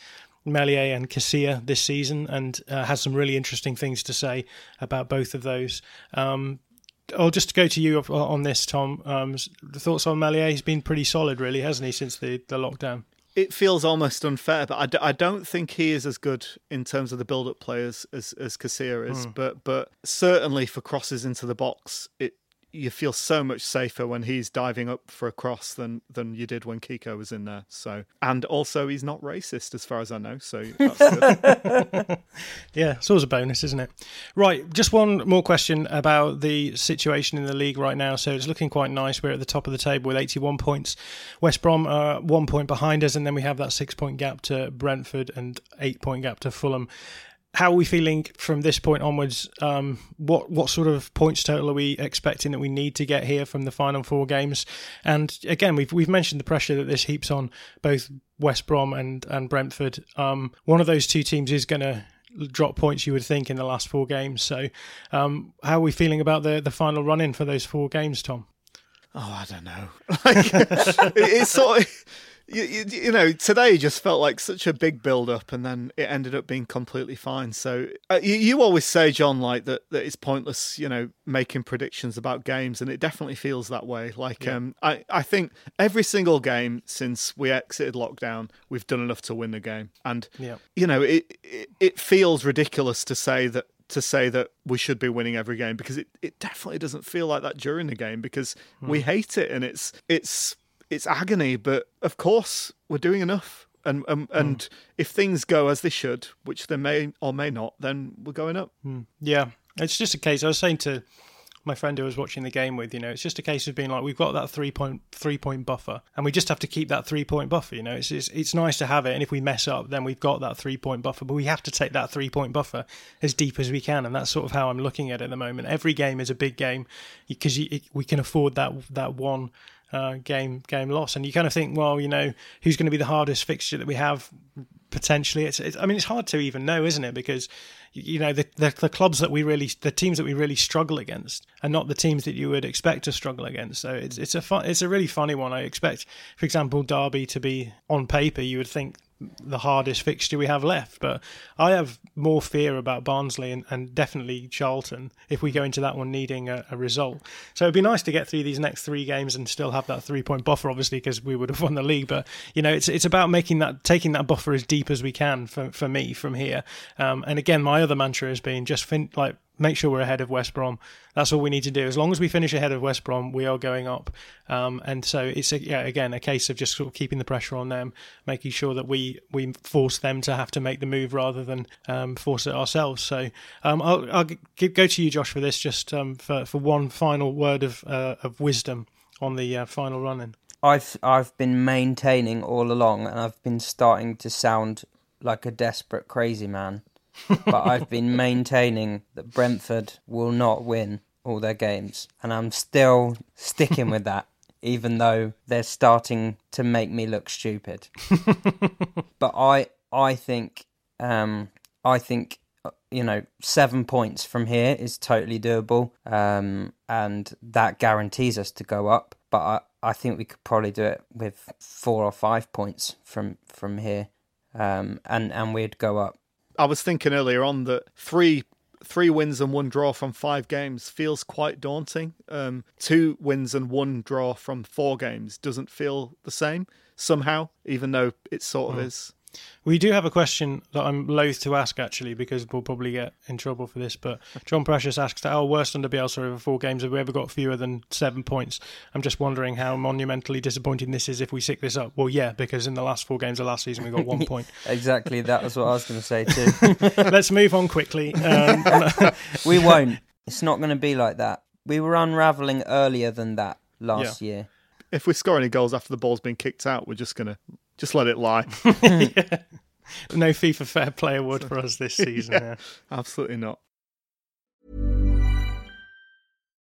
[SPEAKER 1] Meslier and Casilla this season and uh, has some really interesting things to say about both of those. Um, I'll just go to you on this, Tom. Um, the thoughts on Meslier? He's been pretty solid, really, hasn't he, since the, the lockdown?
[SPEAKER 3] It feels almost unfair, but I d- I don't think he is as good in terms of the build-up players as as Casilla is. Mm. But but certainly for crosses into the box, it you feel so much safer when he's diving up for a cross than than you did when Kiko was in there. So, and also he's not racist as far as I know. So [laughs] that's good.
[SPEAKER 1] yeah, it's always a bonus, isn't it? Right, just one more question about the situation in the league right now. So it's looking quite nice. We're at the top of the table with 81 points. West Brom are one point behind us, and then we have that six point gap to Brentford and eight point gap to Fulham how are we feeling from this point onwards? Um, what what sort of points total are we expecting that we need to get here from the final four games? And again, we've we've mentioned the pressure that this heaps on both West Brom and and Brentford. Um, one of those two teams is going to drop points, you would think, in the last four games. So, um, how are we feeling about the the final run in for those four games, Tom?
[SPEAKER 3] Oh, I don't know. [laughs] Like, [laughs] it's sort of you, you, you, know, today just felt like such a big build up, and then it ended up being completely fine. So uh, you, you, always say, John, like that, that it's pointless, you know, making predictions about games, and it definitely feels that way. Like, yeah. um, I, I think every single game since we exited lockdown, we've done enough to win the game, and yeah. you know, it, it it feels ridiculous to say that to say that we should be winning every game because it, it definitely doesn't feel like that during the game because mm. we hate it and it's it's it's agony, but of course we're doing enough. And um, and mm. if things go as they should, which they may or may not, then we're going up.
[SPEAKER 1] Mm. Yeah, it's just a case. I was saying to my friend who was watching the game with, you know, it's just a case of being like, we've got that three point three point buffer, and we just have to keep that three point buffer. You know, it's, it's it's nice to have it, and if we mess up, then we've got that three point buffer. But we have to take that three point buffer as deep as we can, and that's sort of how I'm looking at it at the moment. Every game is a big game because we can afford that that one uh, game game loss. And you kind of think, well, you know, who's going to be the hardest fixture that we have potentially? It's, it's I mean, it's hard to even know, isn't it? Because you know the, the, the clubs that we really the teams that we really struggle against are not the teams that you would expect to struggle against. So it's it's a fun, it's a really funny one. I expect, for example, Derby to be on paper. You would think the hardest fixture we have left. But I have more fear about Barnsley and, and definitely Charlton if we go into that one needing a, a, result. So it'd be nice to get through these next three games and still have that three point buffer, obviously, because we would have won the league. But you know, it's it's about making that taking that buffer as deep as we can for for me from here. Um, and again, my other mantra has been just fin- like make sure we're ahead of West Brom. That's all we need to do. As long as we finish ahead of West Brom, we are going up. Um, and so it's a, yeah, again a case of just sort of keeping the pressure on them, making sure that we we force them to have to make the move rather than um, force it ourselves. So um, I'll, I'll go to you, Josh, for this, just um, for for one final word of uh, of wisdom on the uh, final running.
[SPEAKER 2] I've I've been maintaining all along, and I've been starting to sound like a desperate crazy man but I've [laughs] been maintaining that Brentford will not win all their games, and I'm still sticking with that, [laughs] even though they're starting to make me look stupid. [laughs] but I, I think, um, I think you know, seven points from here is totally doable, um, and that guarantees us to go up. But I, I think we could probably do it with four or five points from from here, um, and and we'd go up.
[SPEAKER 3] I was thinking earlier on that three three wins and one draw from five games feels quite daunting. Um, two wins and one draw from four games doesn't feel the same somehow, even though it sort of mm. is.
[SPEAKER 1] We do have a question that I'm loath to ask actually because we'll probably get in trouble for this. But [laughs] John Precious asks, that "Our worst under Bielsa over four games have we ever got fewer than seven points?" I'm just wondering how monumentally disappointing this is if we sick this up. Well, yeah, because in the last four games of last season we got one [laughs] point.
[SPEAKER 2] exactly, that was what I was going to say too. [laughs]
[SPEAKER 1] Let's move on quickly. Um,
[SPEAKER 2] we won't. It's not going to be like that. We were unraveling earlier than that last yeah. year.
[SPEAKER 3] If we score any goals after the ball's been kicked out, we're just going to just let it lie. [laughs] [laughs]
[SPEAKER 1] yeah. No FIFA Fair Play award for us this [laughs] season. yeah, yeah.
[SPEAKER 3] Absolutely not.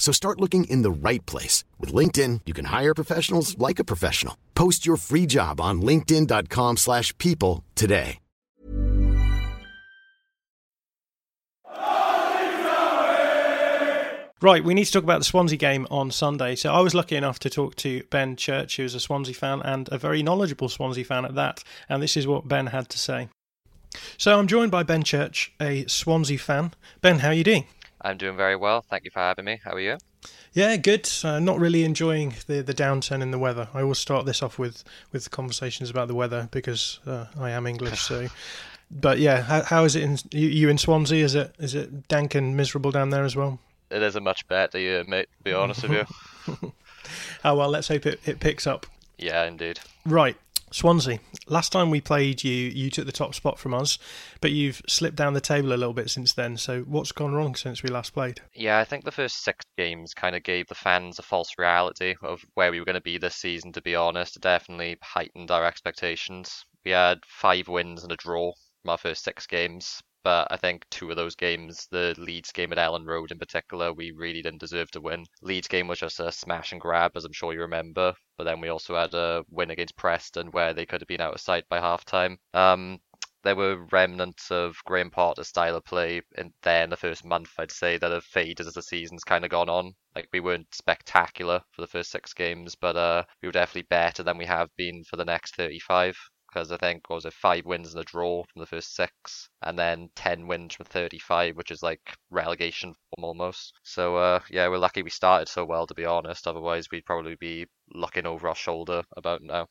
[SPEAKER 4] So start looking in the right place. With LinkedIn, you can hire professionals like a professional. Post your free job on linkedin.com slash people today.
[SPEAKER 1] Right, we need to talk about the Swansea game on Sunday. So I was lucky enough to talk to Ben Church, who is a Swansea fan and a very knowledgeable Swansea fan at that. And this is what Ben had to say. So I'm joined by Ben Church, a Swansea fan. Ben, how are you doing?
[SPEAKER 5] I'm doing very well. Thank you for having me. How are you?
[SPEAKER 1] Yeah, good. Uh, not really enjoying the the downturn in the weather. I always start this off with with conversations about the weather because uh, I am English. So, [laughs] but yeah, how, how is it in you, you in Swansea? Is it is it dank and miserable down there as well?
[SPEAKER 5] It isn't much better year, mate. To be honest with
[SPEAKER 1] you. [laughs] oh well, let's hope it, it picks up.
[SPEAKER 5] Yeah, indeed.
[SPEAKER 1] Right. Swansea. Last time we played you, you took the top spot from us, but you've slipped down the table a little bit since then. So what's gone wrong since we last played?
[SPEAKER 5] Yeah, I think the first six games kind of gave the fans a false reality of where we were going to be this season. To be honest, it definitely heightened our expectations. We had five wins and a draw from our first six games, but I think two of those games, the Leeds game at Elland Road in particular, we really didn't deserve to win. Leeds game was just a smash and grab, as I'm sure you remember. But then we also had a win against Preston where they could have been out of sight by half time. Um, there were remnants of Graham Potter's style of play in there in the first month, I'd say, that have faded as the season's kind of gone on. Like, we weren't spectacular for the first six games, but uh, we were definitely better than we have been for the next 35 because I think was it five wins and a draw from the first six, and then ten wins from 35, which is like relegation form almost. So uh, yeah, we're lucky we started so well to be honest. Otherwise, we'd probably be looking over our shoulder about now.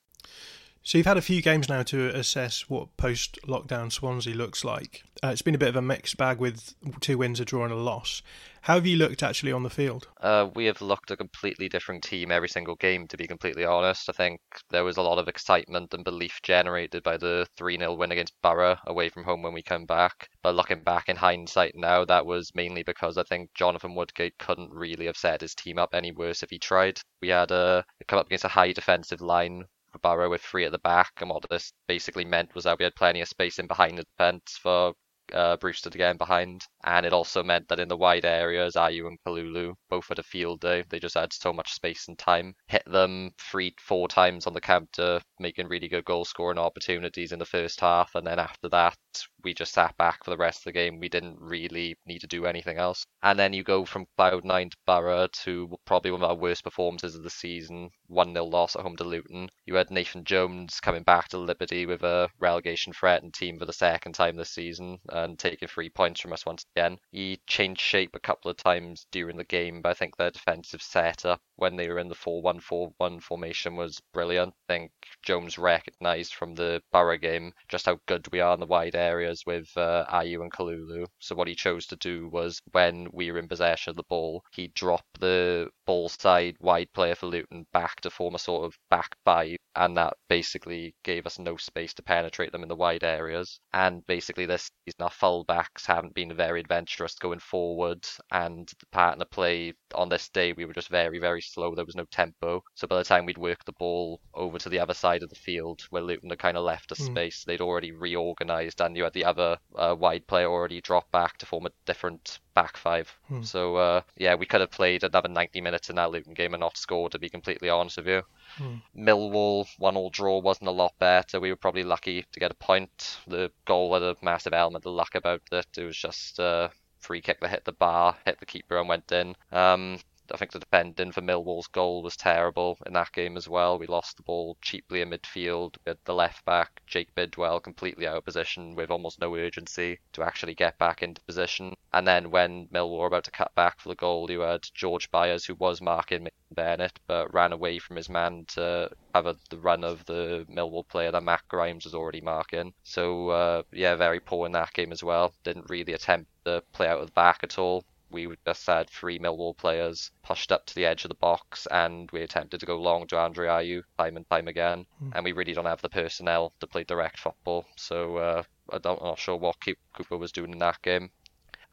[SPEAKER 1] So you've had a few games now to assess what post-lockdown Swansea looks like. Uh, it's been a bit of a mixed bag with two wins, a draw, and a loss. How have you looked actually on the field?
[SPEAKER 5] Uh, we have looked a completely different team every single game, to be completely honest. I think there was a lot of excitement and belief generated by the 3 0 win against Boro away from home when we come back. But looking back in hindsight now, that was mainly because I think Jonathan Woodgate couldn't really have set his team up any worse if he tried. We had a come up against a high defensive line Boro with three at the back, and what this basically meant was that we had plenty of space in behind the defence for uh, Brewster to get in behind. And it also meant that in the wide areas, Ayew and Kalulu both had a field day. They just had so much space and time. Hit them three, four times on the counter, making really good goal scoring opportunities in the first half. And then after that, we just sat back for the rest of the game. We didn't really need to do anything else. And then you go from Cloud 9 to Boro to probably one of our worst performances of the season 1 0 loss at home to Luton. You had Nathan Jones coming back to Liberty with a relegation threatened team for the second time this season and taking three points from us once again. He changed shape a couple of times during the game, but I think their defensive setup when they were in the 4 1 4 1 formation was brilliant. I think Jones recognised from the Boro game just how good we are in the wide areas with uh, Ayew and Kalulu. So what he chose to do was when we were in possession of the ball, he dropped the ball side wide player for Luton back to form a sort of back five, and that basically gave us no space to penetrate them in the wide areas. And basically, this season, our fullbacks haven't been very adventurous going forward, and the partner play on this day, we were just very, very slow. There was no tempo. So by the time we'd work the ball over to the other side of the field, where Luton had kind of left a mm. space, they'd already reorganised, and you had the other uh, wide player already drop back to form a different back five. Hmm. So uh, yeah, we could have played another 90 minutes in that Luton game and not scored. To be completely honest with you, hmm. Millwall one all draw wasn't a lot better. We were probably lucky to get a point. The goal had a massive element of luck about it. It was just a uh, free kick that hit the bar, hit the keeper, and went in. Um, I think the defending for Millwall's goal was terrible in that game as well. We lost the ball cheaply in midfield. Had the left back, Jake Bidwell, completely out of position with almost no urgency to actually get back into position. And then when Millwall were about to cut back for the goal, you had George Byers, who was marking Bennett, but ran away from his man to have the run of the Millwall player that Matt Grimes was already marking. So, uh, yeah, very poor in that game as well. Didn't really attempt to play out of the back at all we just had three Millwall players pushed up to the edge of the box, and we attempted to go long to Andre Ayew time and time again, mm. and we really don't have the personnel to play direct football. So uh, I don't, I'm not sure what Cooper was doing in that game.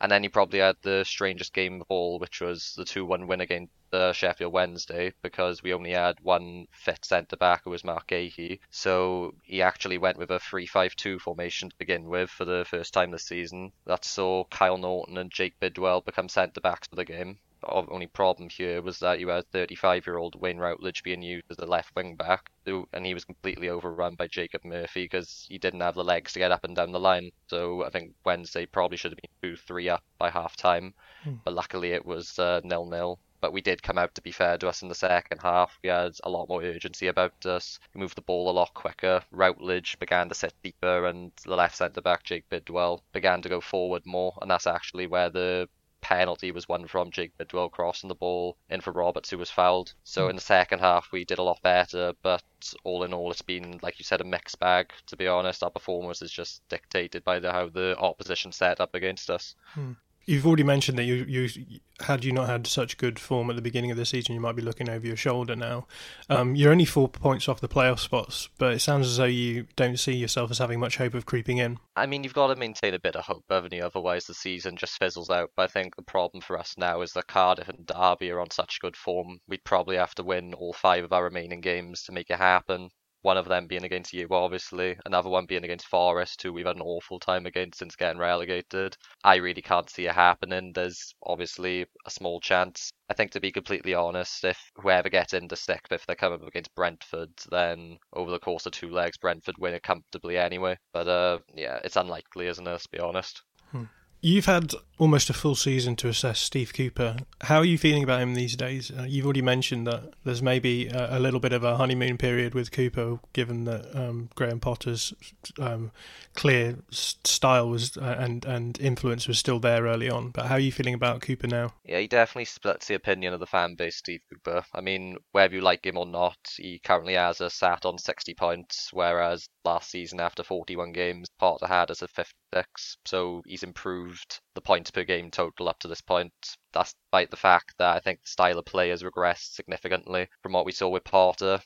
[SPEAKER 5] And then he probably had the strangest game of all, which was the 2 1 win against the Sheffield Wednesday because we only had one fit centre back who was Marc Guéhi. So he actually went with a 3 5 2 formation to begin with for the first time this season. That saw Kyle Naughton and Jake Bidwell become centre backs for the game only problem here was that you had 35 year old Wayne Routledge being used as a left wing back, and he was completely overrun by Jacob Murphy because he didn't have the legs to get up and down the line. So I think Wednesday probably should have been 2 3 up by half time, hmm. but luckily it was uh, nil nil. But we did come out to be fair to us in the second half. We had a lot more urgency about us. We moved the ball a lot quicker. Routledge began to sit deeper, and the left centre back, Jake Bidwell, began to go forward more. And that's actually where the penalty was won from Jake Bidwell crossing the ball in for Roberts, who was fouled. So mm. in the second half, we did a lot better, but all in all, it's been, like you said, a mixed bag. To be honest, our performance is just dictated by the, how the opposition set up against us.
[SPEAKER 1] Mm. You've already mentioned that you, you had you not had such good form at the beginning of the season, you might be looking over your shoulder now. Um, you're only four points off the playoff spots, but it sounds as though you don't see yourself as having much hope of creeping in.
[SPEAKER 5] I mean, you've got to maintain a bit of hope, haven't you? Otherwise, the season just fizzles out. But I think the problem for us now is that Cardiff and Derby are on such good form. We'd probably have to win all five of our remaining games to make it happen one of them being against you, obviously, another one being against Forest, who we've had an awful time against since getting relegated. I really can't see it happening. There's obviously a small chance. I think, to be completely honest, if whoever gets into sixth, if they come up against Brentford, then over the course of two legs, Brentford win it comfortably anyway. But uh, yeah, it's unlikely, isn't it? To be honest.
[SPEAKER 1] Hmm. You've had almost a full season to assess Steve Cooper. How are you feeling about him these days? Uh, you've already mentioned that there's maybe a, a, little bit of a honeymoon period with Cooper, given that um, Graham Potter's um, clear style was uh, and and influence was still there early on. But how are you feeling about Cooper now?
[SPEAKER 5] Yeah, he definitely splits the opinion of the fan base, Steve Cooper. I mean, whether you like him or not, he currently has a sat on 60 points, whereas last season after 41 games, Potter had us at 56. So he's improved the points per game total up to this point. That's despite the fact that I think the style of play has regressed significantly from what we saw with Potter.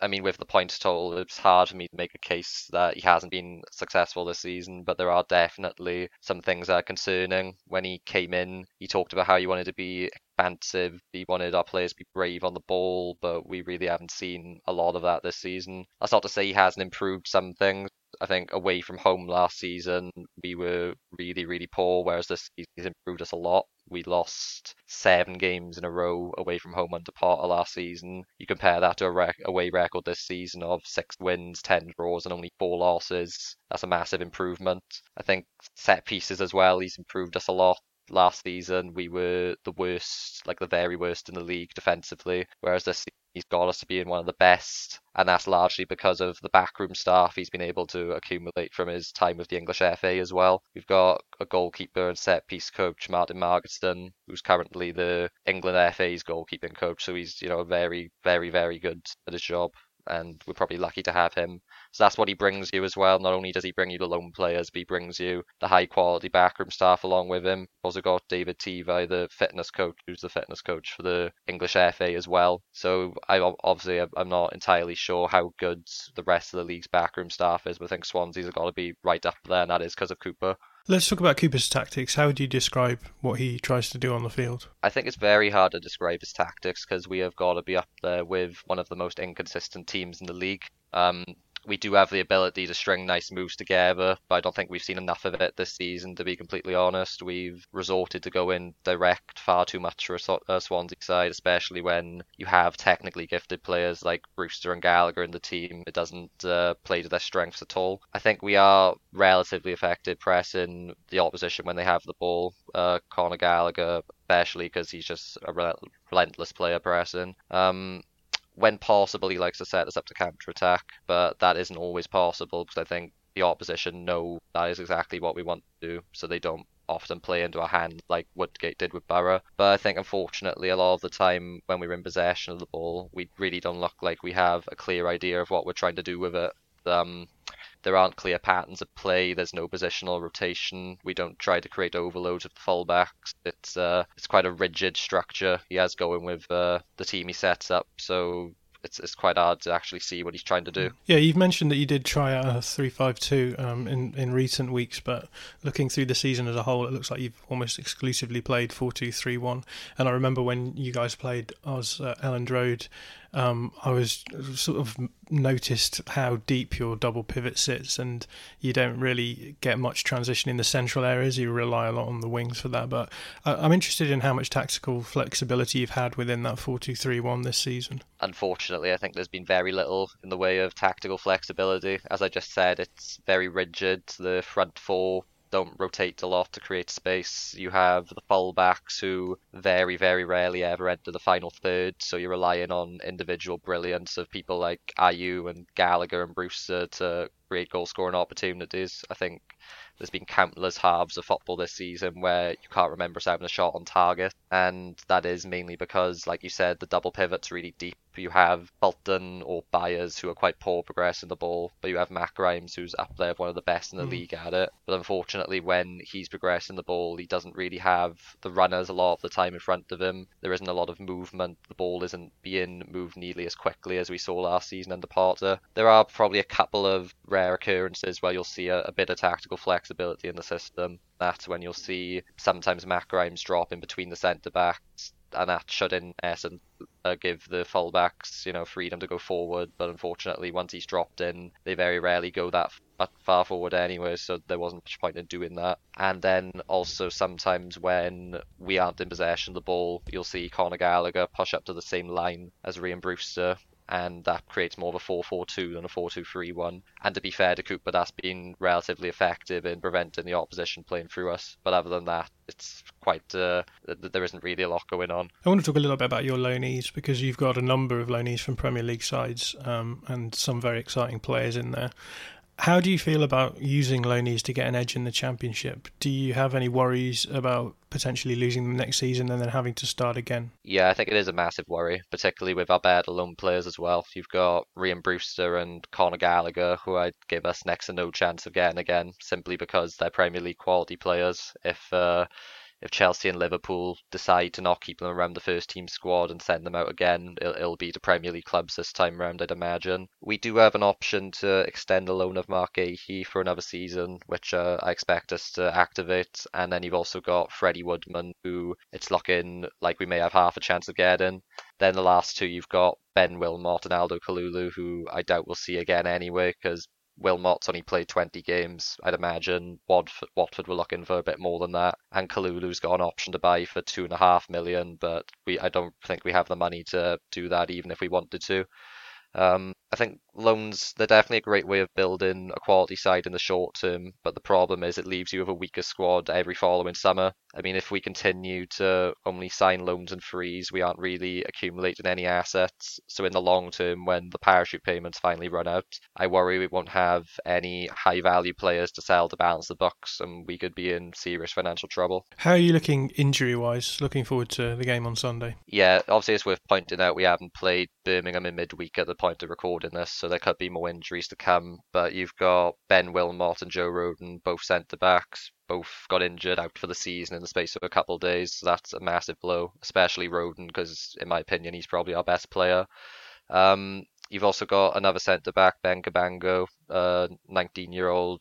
[SPEAKER 5] I mean, with the points total, it's hard for me to make a case that he hasn't been successful this season, but there are definitely some things that are concerning. When he came in, he talked about how he wanted to be expansive, he wanted our players to be brave on the ball, but we really haven't seen a lot of that this season. That's not to say he hasn't improved some things, I think away from home last season, we were really, really poor, whereas this he's improved us a lot. We lost seven games in a row away from home under Potter last season. You compare that to a rec- away record this season of six wins, ten draws, and only four losses. That's a massive improvement. I think set pieces as well. He's improved us a lot last season we were the worst, like the very worst in the league defensively, whereas this he's got us to be in one of the best, and that's largely because of the backroom staff he's been able to accumulate from his time with the English FA as well. We've got a goalkeeper and set piece coach, Martin Margetson, who's currently the England FA's goalkeeping coach, so he's you know very, very, very good at his job and we're probably lucky to have him. So that's what he brings you as well. Not only does he bring you the loan players, but he brings you the high quality backroom staff along with him. Also got David Tivai, the fitness coach, who's the fitness coach for the English FA as well. So I obviously I'm not entirely sure how good the rest of the league's backroom staff is, but I think Swansea's have got to be right up there, and that is because of Cooper.
[SPEAKER 1] Let's talk about Cooper's tactics. How would you describe what he tries to do on the field?
[SPEAKER 5] I think it's very hard to describe his tactics because we have got to be up there with one of the most inconsistent teams in the league. Um, we do have the ability to string nice moves together, but I don't think we've seen enough of it this season, to be completely honest. We've resorted to going direct far too much for a Swansea side, especially when you have technically gifted players like Brewster and Gallagher in the team. It doesn't uh, play to their strengths at all. I think we are relatively effective pressing the opposition when they have the ball. Uh, Conor Gallagher, especially because he's just a relentless player pressing. Um, when possible, he likes to set us up to counter attack, but that isn't always possible because I think the opposition know that is exactly what we want to do, so they don't often play into our hand like Woodgate did with Boro. But I think unfortunately a lot of the time when we're in possession of the ball, we really don't look like we have a clear idea of what we're trying to do with it. Um, there aren't clear patterns of play. There's no positional rotation. We don't try to create overloads of the fullbacks. It's uh, it's quite a rigid structure he has going with uh, the team he sets up. So it's it's quite hard to actually see what he's trying to do.
[SPEAKER 1] Yeah, you've mentioned that you did try a three-five-two um, in in recent weeks, but looking through the season as a whole, it looks like you've almost exclusively played four-two-three-one. And I remember when you guys played Oz at Elland Road, um, I was sort of noticed how deep your double pivot sits, and you don't really get much transition in the central areas. You rely a lot on the wings for that. But I'm interested in how much tactical flexibility you've had within that four-two-three-one this season.
[SPEAKER 5] Unfortunately, I think there's been very little in the way of tactical flexibility. As I just said, it's very rigid. The front four don't rotate a lot to create space. You have the fullbacks who very, very rarely ever enter the final third, so you're relying on individual brilliance of people like Ayew and Gallagher and Brewster to create goal scoring opportunities. I think there's been countless halves of football this season where you can't remember us having a shot on target, and that is mainly because, like you said, the double pivot's really deep. You have Fulton or Byers who are quite poor progressing the ball, but you have Matt Grimes who's up there one of the best in the mm. league at it. But unfortunately, when he's progressing the ball, he doesn't really have the runners a lot of the time in front of him. There isn't a lot of movement. The ball isn't being moved nearly as quickly as we saw last season under Potter. There are probably a couple of rare occurrences where you'll see a, a bit of tactical flexibility in the system. That's when you'll see sometimes Matt Grimes drop in between the centre backs, and that should in essence uh, give the fullbacks you know freedom to go forward. But unfortunately, once he's dropped in, they very rarely go that far forward anyway, so there wasn't much point in doing that. And then also sometimes when we aren't in possession of the ball, you'll see Conor Gallagher push up to the same line as Rhian Brewster, and that creates more of a 4-4-2 than a 4-2-3-1. And to be fair to Cooper, that's been relatively effective in preventing the opposition playing through us. But other than that, it's quite uh, there isn't really a lot going on.
[SPEAKER 1] I want to talk a little bit about your loanees because you've got a number of loanees from Premier League sides um, and some very exciting players in there. How do you feel about using loanees to get an edge in the championship? Do you have any worries about potentially losing them next season and then having to start again?
[SPEAKER 5] Yeah, I think it is a massive worry, particularly with our better loan players as well. You've got Rhian Brewster and Conor Gallagher, who I'd give us next to no chance of getting again, simply because they're Premier League quality players. If uh, if Chelsea and Liverpool decide to not keep them around the first team squad and send them out again, it'll, it'll be the Premier League clubs this time round, I'd imagine. We do have an option to extend the loan of Marc Guéhi for another season, which uh, I expect us to activate. And then you've also got Freddie Woodman, who it's looking like we may have half a chance of getting. Then the last two, you've got Ben Wilmot and Aldo Kalulu, who I doubt we'll see again anyway, because Wilmot's only played 20 games. I'd imagine Watford, Watford were looking for a bit more than that. And Kalulu's got an option to buy for two and a half million, but we I don't think we have the money to do that even if we wanted to. Um, I think loans they're definitely a great way of building a quality side in the short term, but the problem is it leaves you with a weaker squad every following summer. I mean, if we continue to only sign loans and frees, we aren't really accumulating any assets. So in the long term, when the parachute payments finally run out, I worry we won't have any high value players to sell to balance the books, and we could be in serious financial trouble.
[SPEAKER 1] How are you looking injury wise? Looking forward to the game on Sunday.
[SPEAKER 5] Yeah, obviously it's worth pointing out we haven't played Birmingham in midweek at the point of recording this, so there could be more injuries to come. But you've got Ben Wilmot and Joe Rodon, both centre backs, both got injured out for the season in the space of a couple of days. So that's a massive blow, especially Rodon, because in my opinion he's probably our best player. Um, you've also got another centre back, Ben Cabango, uh, 19 year old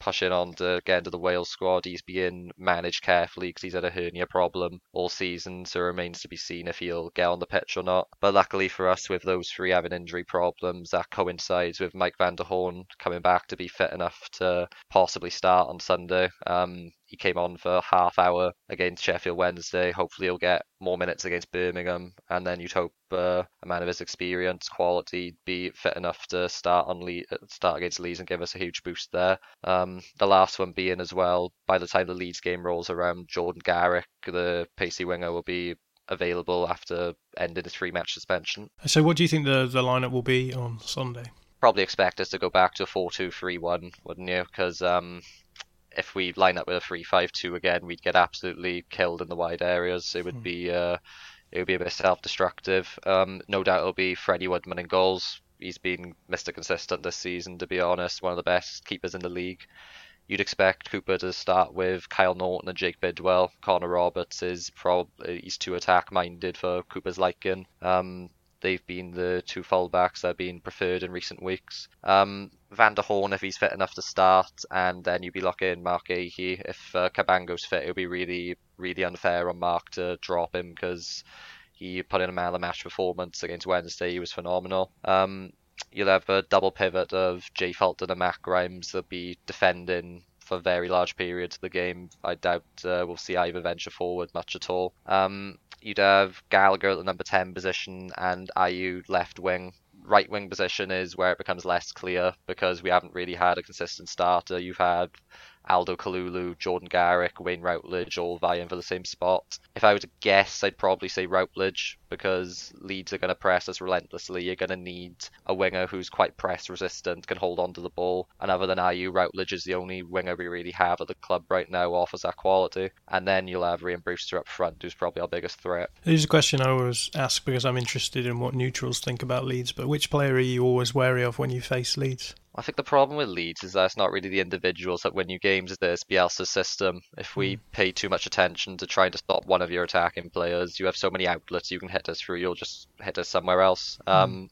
[SPEAKER 5] pushing on to get into the Wales squad. He's being managed carefully because he's had a hernia problem all season, so it remains to be seen if he'll get on the pitch or not. But luckily for us, with those three having injury problems, that coincides with Mike van der Horn coming back to be fit enough to possibly start on Sunday. Um, he came on for half hour against Sheffield Wednesday. Hopefully, he'll get more minutes against Birmingham, and then you'd hope uh, a man of his experience, quality, be fit enough to start on Le- start against Leeds and give us a huge boost there. Um, the last one being as well, by the time the Leeds game rolls around, Jordan Garrick, the pacey winger, will be available after ending his three match suspension.
[SPEAKER 1] So, what do you think the, the lineup will be on Sunday?
[SPEAKER 5] Probably expect us to go back to a 4 2 3 1, wouldn't you? Because um, if we line up with a 3 5 2 again, we'd get absolutely killed in the wide areas. It would hmm. be. Uh, it would be a bit self-destructive. Um, no doubt it'll be Freddie Woodman in goals he's been Mr. Consistent this season, to be honest. One of the best keepers in the league. You'd expect Cooper to start with Kyle Naughton and Jake Bidwell. Connor Roberts is probably he's too attack minded for Cooper's liking. Um, they've been the two fullbacks that have been preferred in recent weeks. Um, Van der Horn, if he's fit enough to start, and then you'd be looking Marc Guéhi. If uh, Cabango's fit, it would be really, really unfair on Marc to drop him because he put in a man of the match performance against Wednesday. He was phenomenal. Um, you'll have a double pivot of Jay Fulton and Matt Grimes. They'll be defending for very large periods of the game. I doubt uh, we'll see either venture forward much at all. Um, you'd have Gallagher at the number 10 position and Ayew left wing. Right wing position is where it becomes less clear because we haven't really had a consistent starter. You've had Aldo Kalulu, Jordan Garrick, Wayne Routledge all vying for the same spot. If I were to guess, I'd probably say Routledge because Leeds are going to press us relentlessly. You're going to need a winger who's quite press resistant, can hold on to the ball. And other than Ayew, Routledge is the only winger we really have at the club right now offers that quality. And then you'll have Rhian Brewster up front, who's probably our biggest threat.
[SPEAKER 1] Here's a question I always ask because I'm interested in what neutrals think about Leeds, but which player are you always wary of when you face Leeds?
[SPEAKER 5] I think the problem with Leeds is that it's not really the individuals that win you games. It's Bielsa's system. If we mm. pay too much attention to trying to stop one of your attacking players, you have so many outlets you can hit us through. You'll just hit us somewhere else. Mm.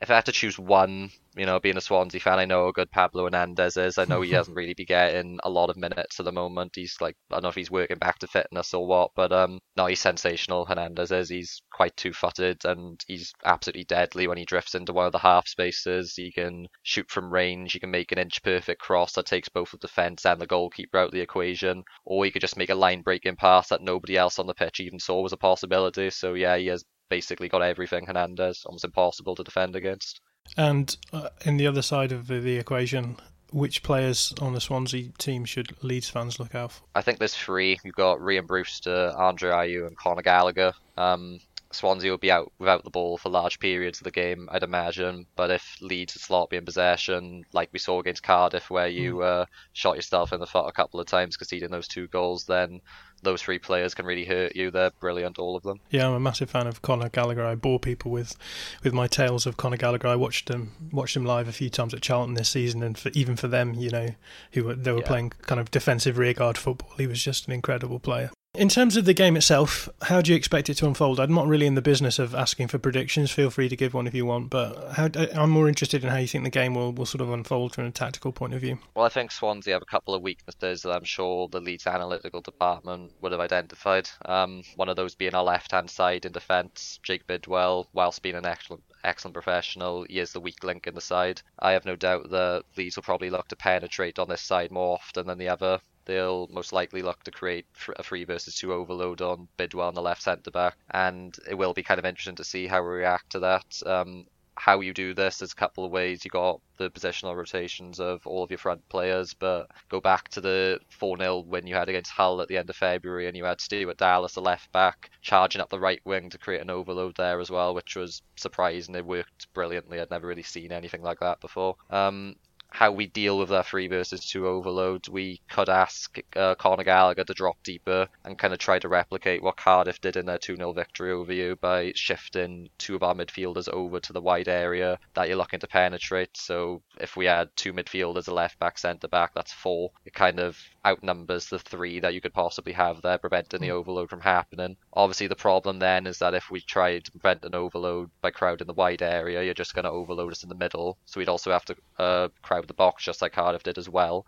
[SPEAKER 5] If I had to choose one, you know, being a Swansea fan, I know how good Pablo Hernandez is. I know he hasn't [laughs] really been getting a lot of minutes at the moment. He's like, I don't know if he's working back to fitness or what, but um, no, he's sensational. Hernandez is. He's quite two-footed and he's absolutely deadly when he drifts into one of the half spaces. He can shoot from range. He can make an inch-perfect cross that takes both the defence and the goalkeeper out of the equation, or he could just make a line-breaking pass that nobody else on the pitch even saw was a possibility. So yeah, he has basically got everything Hernandez, almost impossible to defend against.
[SPEAKER 1] And uh, in the other side of the, the, equation, which players on the Swansea team should Leeds fans look out for?
[SPEAKER 5] I think there's three. You've got Rhian Brewster, Andre Ayew, and Conor Gallagher. Um, Swansea will be out without the ball for large periods of the game, I'd imagine. But if Leeds are sloppy in possession, like we saw against Cardiff, where you mm. uh, shot yourself in the foot a couple of times conceding those two goals, then those three players can really hurt you. They're brilliant, all of them.
[SPEAKER 1] Yeah, I'm a massive fan of Conor Gallagher. I bore people with with my tales of Conor Gallagher. I watched him watched him live a few times at Charlton this season, and for, even for them, you know, who were, they were yeah. playing kind of defensive rearguard football, he was just an incredible player. In terms of the game itself, how do you expect it to unfold? I'm not really in the business of asking for predictions. Feel free to give one if you want, but how, I'm more interested in how you think the game will, will sort of unfold from a tactical point of view.
[SPEAKER 5] Well, I think Swansea have a couple of weaknesses that I'm sure the Leeds analytical department would have identified. Um, one of those being our left-hand side in defence. Jake Bidwell, whilst being an excellent excellent professional. He is the weak link in the side. I have no doubt that Leeds will probably look to penetrate on this side more often than the other they'll most likely look to create a three versus two overload on Bidwell on the left centre back, and it will be kind of interesting to see how we react to that. Um, how you do this, there's a couple of ways. You got the positional rotations of all of your front players, but go back to the 4 0 win you had against Hull at the end of February, and you had Stuart Dallas, the left back, charging up the right wing to create an overload there as well, which was surprising. It worked brilliantly. I'd never really seen anything like that before. Um, how we deal with our three versus two overloads, we could ask uh, Conor Gallagher to drop deeper and kind of try to replicate what Cardiff did in their 2 0 victory over you by shifting two of our midfielders over to the wide area that you're looking to penetrate. So if we had two midfielders, a left back, centre back, that's four. It kind of outnumbers the three that you could possibly have there, preventing the hmm. overload from happening. Obviously, the problem then is that if we tried to prevent an overload by crowding the wide area, you're just going to overload us in the middle. So we'd also have to uh, crowd the box just like Cardiff did as well.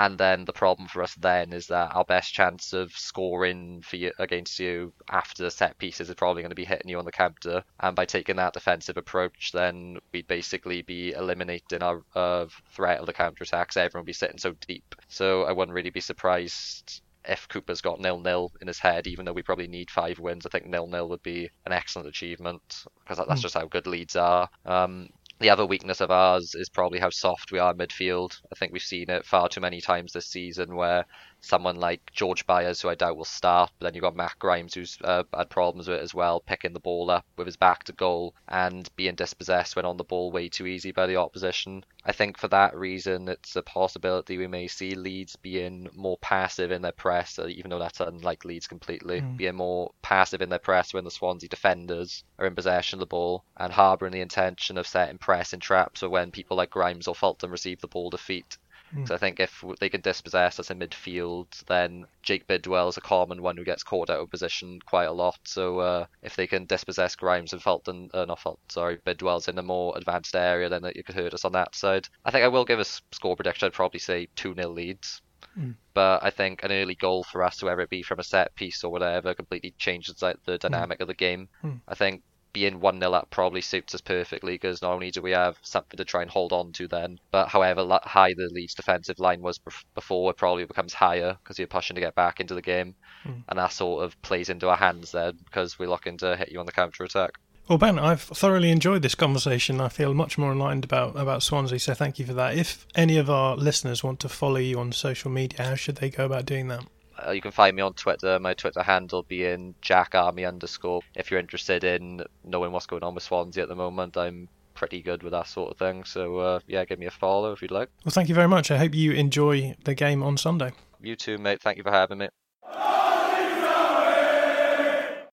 [SPEAKER 5] And then the problem for us then is that our best chance of scoring for you, against you after the set pieces is probably going to be hitting you on the counter. And by taking that defensive approach, then we'd basically be eliminating our uh, threat of the counter attacks. Everyone would be sitting so deep. So I wouldn't really be surprised if Cooper's got nil nil in his head, even though we probably need five wins, I think nil nil would be an excellent achievement because that's mm. just how good Leeds are. Um, the other weakness of ours is probably how soft we are in midfield. I think we've seen it far too many times this season where someone like George Byers, who I doubt will start, but then you've got Matt Grimes, who's uh, had problems with it as well, picking the ball up with his back to goal and being dispossessed when on the ball way too easy by the opposition. I think for that reason, it's a possibility we may see Leeds being more passive in their press, uh, even though that's unlike Leeds completely, mm. being more passive in their press when the Swansea defenders are in possession of the ball and harbouring the intention of setting press and traps, or when people like Grimes or Fulton receive the ball to feet Mm. So I think if they can dispossess us in midfield, then Jake Bidwell is a common one who gets caught out of position quite a lot. So uh, if they can dispossess Grimes and Fulton, uh, not Fulton, sorry, Bidwell's in a more advanced area, then you could hurt us on that side. I think I will give a score prediction. I'd probably say 2 0 Leeds. Mm. But I think an early goal for us, whoever it be from a set piece or whatever, completely changes like the dynamic mm. of the game. Mm. I think being 1 0 up probably suits us perfectly because not only do we have something to try and hold on to then, but however high the Leeds defensive line was before, it probably becomes higher because you're pushing to get back into the game. Mm. And that sort of plays into our hands then because we're looking to hit you on the counter attack.
[SPEAKER 1] Well, Ben, I've thoroughly enjoyed this conversation. I feel much more enlightened about, about Swansea, so thank you for that. If any of our listeners want to follow you on social media, how should they go about doing that?
[SPEAKER 5] Uh, you can find me on Twitter. My Twitter handle being Jack Army underscore. If you're interested in knowing what's going on with Swansea at the moment, I'm pretty good with that sort of thing. So uh, yeah, give me a follow if you'd like.
[SPEAKER 1] Well, thank you very much. I hope you enjoy the game on Sunday.
[SPEAKER 5] You too, mate. Thank you for having me.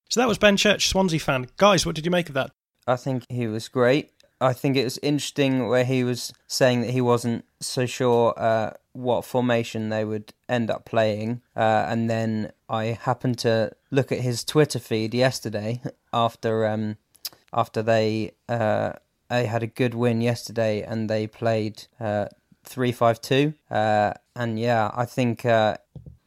[SPEAKER 1] So that was Ben Church, Swansea fan. Guys, what did you make of that?
[SPEAKER 2] I think he was great. I think it was interesting where he was saying that he wasn't so sure uh, what formation they would end up playing. Uh, and then I happened to look at his Twitter feed yesterday [laughs] after um, after they uh, they had a good win yesterday and they played uh, three five two. Uh, and yeah, I think. Uh,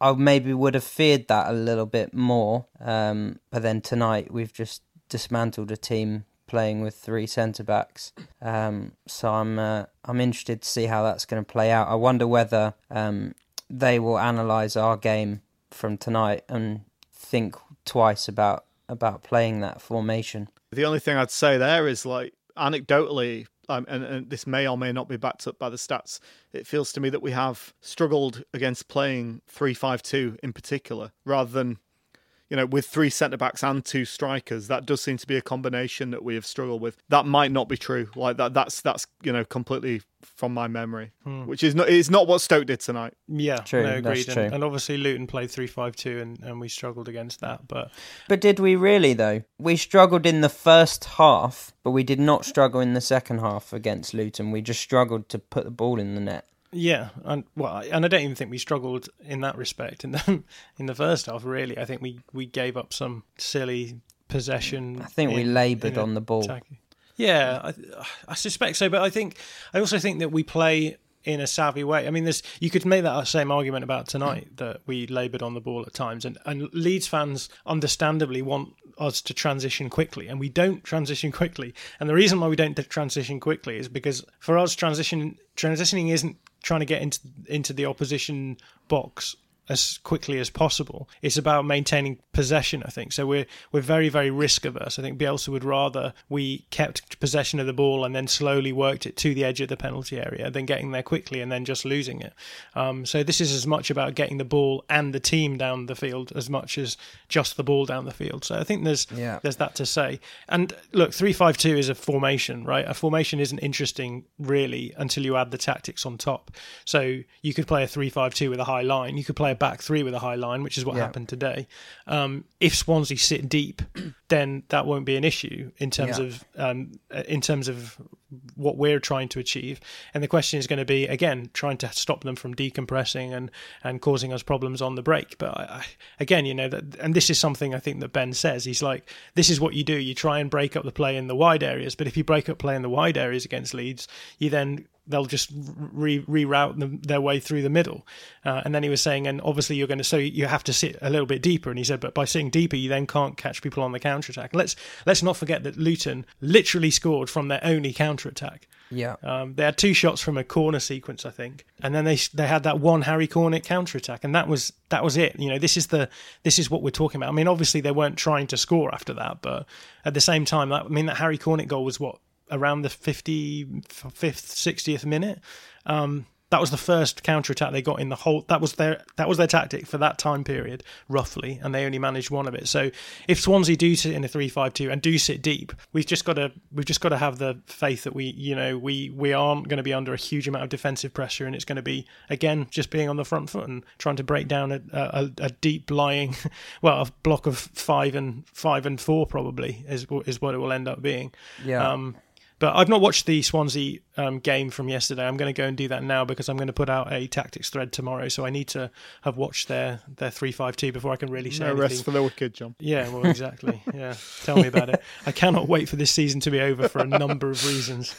[SPEAKER 2] I maybe would have feared that a little bit more, um, but then tonight we've just dismantled a team playing with three centre backs. Um, so I'm uh, I'm interested to see how that's going to play out. I wonder whether um, they will analyse our game from tonight and think twice about about playing that formation.
[SPEAKER 3] The only thing I'd say there is like anecdotally. Um, and, and this may or may not be backed up by the stats. It feels to me that we have struggled against playing three-five-two in particular, rather than you know, with three centre backs and two strikers, that does seem to be a combination that we have struggled with. That might not be true. Like that, that's that's you know completely from my memory, hmm. which is not it's not what Stoke did tonight.
[SPEAKER 1] Yeah, true. No, agreed. And, true. and, obviously Luton played three five two, and and we struggled against that. But
[SPEAKER 2] but did we really though? We struggled in the first half, but we did not struggle in the second half against Luton. We just struggled to put the ball in the net.
[SPEAKER 1] Yeah, and well, and I don't even think we struggled in that respect in the [laughs] in the first half. Really, I think we we gave up some silly possession.
[SPEAKER 2] I think we laboured on the ball.
[SPEAKER 1] attack. Yeah, I, I suspect so, but I think I also think that we play in a savvy way. I mean, there's you could make that same argument about tonight that we laboured on the ball at times, and and Leeds fans understandably want us to transition quickly, and we don't transition quickly. And the reason why we don't transition quickly is because for us, transition transitioning isn't trying to get into into the opposition box as quickly as possible. It's about maintaining possession, I think. So we're we're very very risk averse. I think Bielsa would rather we kept possession of the ball and then slowly worked it to the edge of the penalty area than getting there quickly and then just losing it. Um, so this is as much about getting the ball and the team down the field as much as just the ball down the field. So I think there's
[SPEAKER 2] Yeah.
[SPEAKER 1] there's that to say. And look, three five two is a formation, right? A formation isn't interesting really until you add the tactics on top. So you could play a three five two with a high line. You could play a back three with a high line, which is what
[SPEAKER 2] Yeah.
[SPEAKER 1] happened today. Um, if Swansea sit deep, [clears throat] then that won't be an issue in terms
[SPEAKER 2] Yeah.
[SPEAKER 1] of um, uh, in terms of what we're trying to achieve. And the question is going to be again trying to stop them from decompressing and and causing us problems on the break. But I, I, again, you know that, and this is something I think that Ben says. He's like, this is what you do. You try and break up the play in the wide areas, but if you break up play in the wide areas against Leeds, you then they'll just re- reroute them, their way through the middle. Uh, and then he was saying, and obviously you're going to, so you have to sit a little bit deeper. And he said, but by sitting deeper, you then can't catch people on the counter attack. Let's let's not forget that Luton literally scored from their only counter attack.
[SPEAKER 2] Yeah.
[SPEAKER 1] Um, they had two shots from a corner sequence, I think, and then they they had that one Harry Cornick counter attack, and that was that was it. You know, this is the this is what we're talking about. I mean, obviously they weren't trying to score after that, but at the same time, that, I mean, that Harry Cornick goal was what around the 55th, 60th minute. Um, that was the first counter attack they got in the whole. That was their that was their tactic for that time period, roughly, and they only managed one of it. So if Swansea do sit in a three-five-two and do sit deep, we've just got to we've just got to have the faith that we you know we we aren't going to be under a huge amount of defensive pressure, and it's going to be again just being on the front foot and trying to break down a a, a deep lying, [laughs] well, a block of five and five and four probably is is what it will end up being.
[SPEAKER 2] Yeah.
[SPEAKER 1] Um, but I've not watched the Swansea um, game from yesterday. I'm going to go and do that now because I'm going to put out a tactics thread tomorrow. So I need to have watched their their three five two before I can really say
[SPEAKER 3] No
[SPEAKER 1] anything.
[SPEAKER 3] rest for the wicked, John.
[SPEAKER 1] Yeah, well, exactly. [laughs] Yeah, tell me about it. I cannot wait for this season to be over for a number of reasons.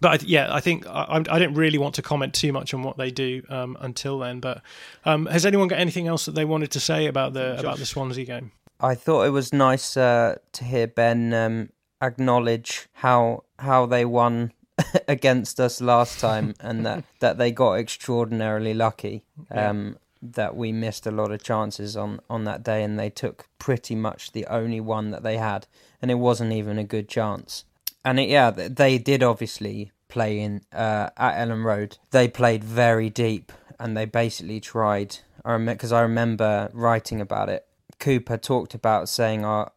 [SPEAKER 1] But I, yeah, I think I, I I didn't really want to comment too much on what they do um, until then. But um, has anyone got anything else that they wanted to say about the about the Swansea game?
[SPEAKER 2] I thought it was nice uh, to hear Ben um, acknowledge how how they won [laughs] against us last time, [laughs] and that, that they got extraordinarily lucky. Um, that we missed a lot of chances on, on that day, and they took pretty much the only one that they had, and it wasn't even a good chance. And it, yeah, they did obviously play in uh, at Elland Road. They played very deep, and they basically tried. I because I remember writing about it. Cooper talked about saying, uh, w-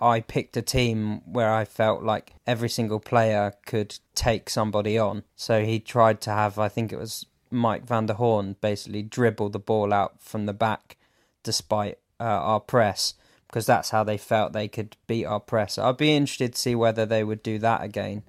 [SPEAKER 2] "I picked a team where I felt like every single player could take somebody on." So he tried to have, I think it was Mike van der Hoorn, basically dribble the ball out from the back, despite uh, our press, because that's how they felt they could beat our press. I'd be interested to see whether they would do that again.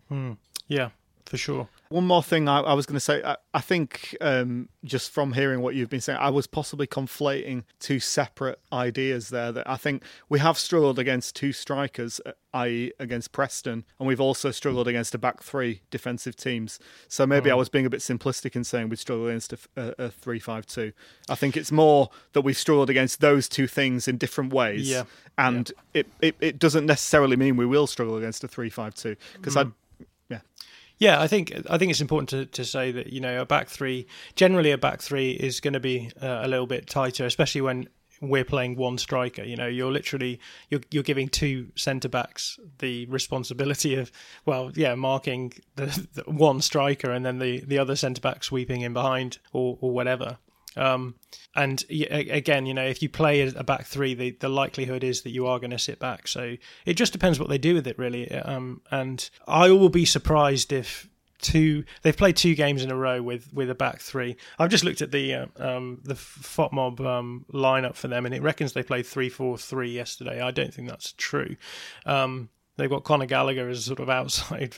[SPEAKER 1] Yeah, for sure.
[SPEAKER 3] One more thing I, I was going to say. I, I think um, just from hearing what you've been saying, I was possibly conflating two separate ideas there. That I think we have struggled against two strikers, uh, i.e., against Preston, and we've also struggled against a back three defensive teams. So maybe I was being a bit simplistic in saying we struggled against a, a, a three-five-two. I think it's more that we've struggled against those two things in different ways.
[SPEAKER 1] Yeah.
[SPEAKER 3] and It, it it doesn't necessarily mean we will struggle against a three-five-two because I. Yeah,
[SPEAKER 1] I think I think it's important to, to say that you know a back three generally a back three is going to be uh, a little bit tighter, especially when we're playing one striker. You know, you're literally you're you're giving two centre backs the responsibility of well, yeah, marking the, the one striker and then the the other centre back sweeping in behind or or whatever. Um, and again, you know, if you play a back three, the, the likelihood is that you are going to sit back. So it just depends what they do with it, really. Um, and I will be surprised if two they've played two games in a row with with a back three. I've just looked at the uh, um, the FOTMob um, lineup for them, and it reckons they played three four three yesterday. I don't think that's true. Um, they've got Conor Gallagher as sort of [laughs] outside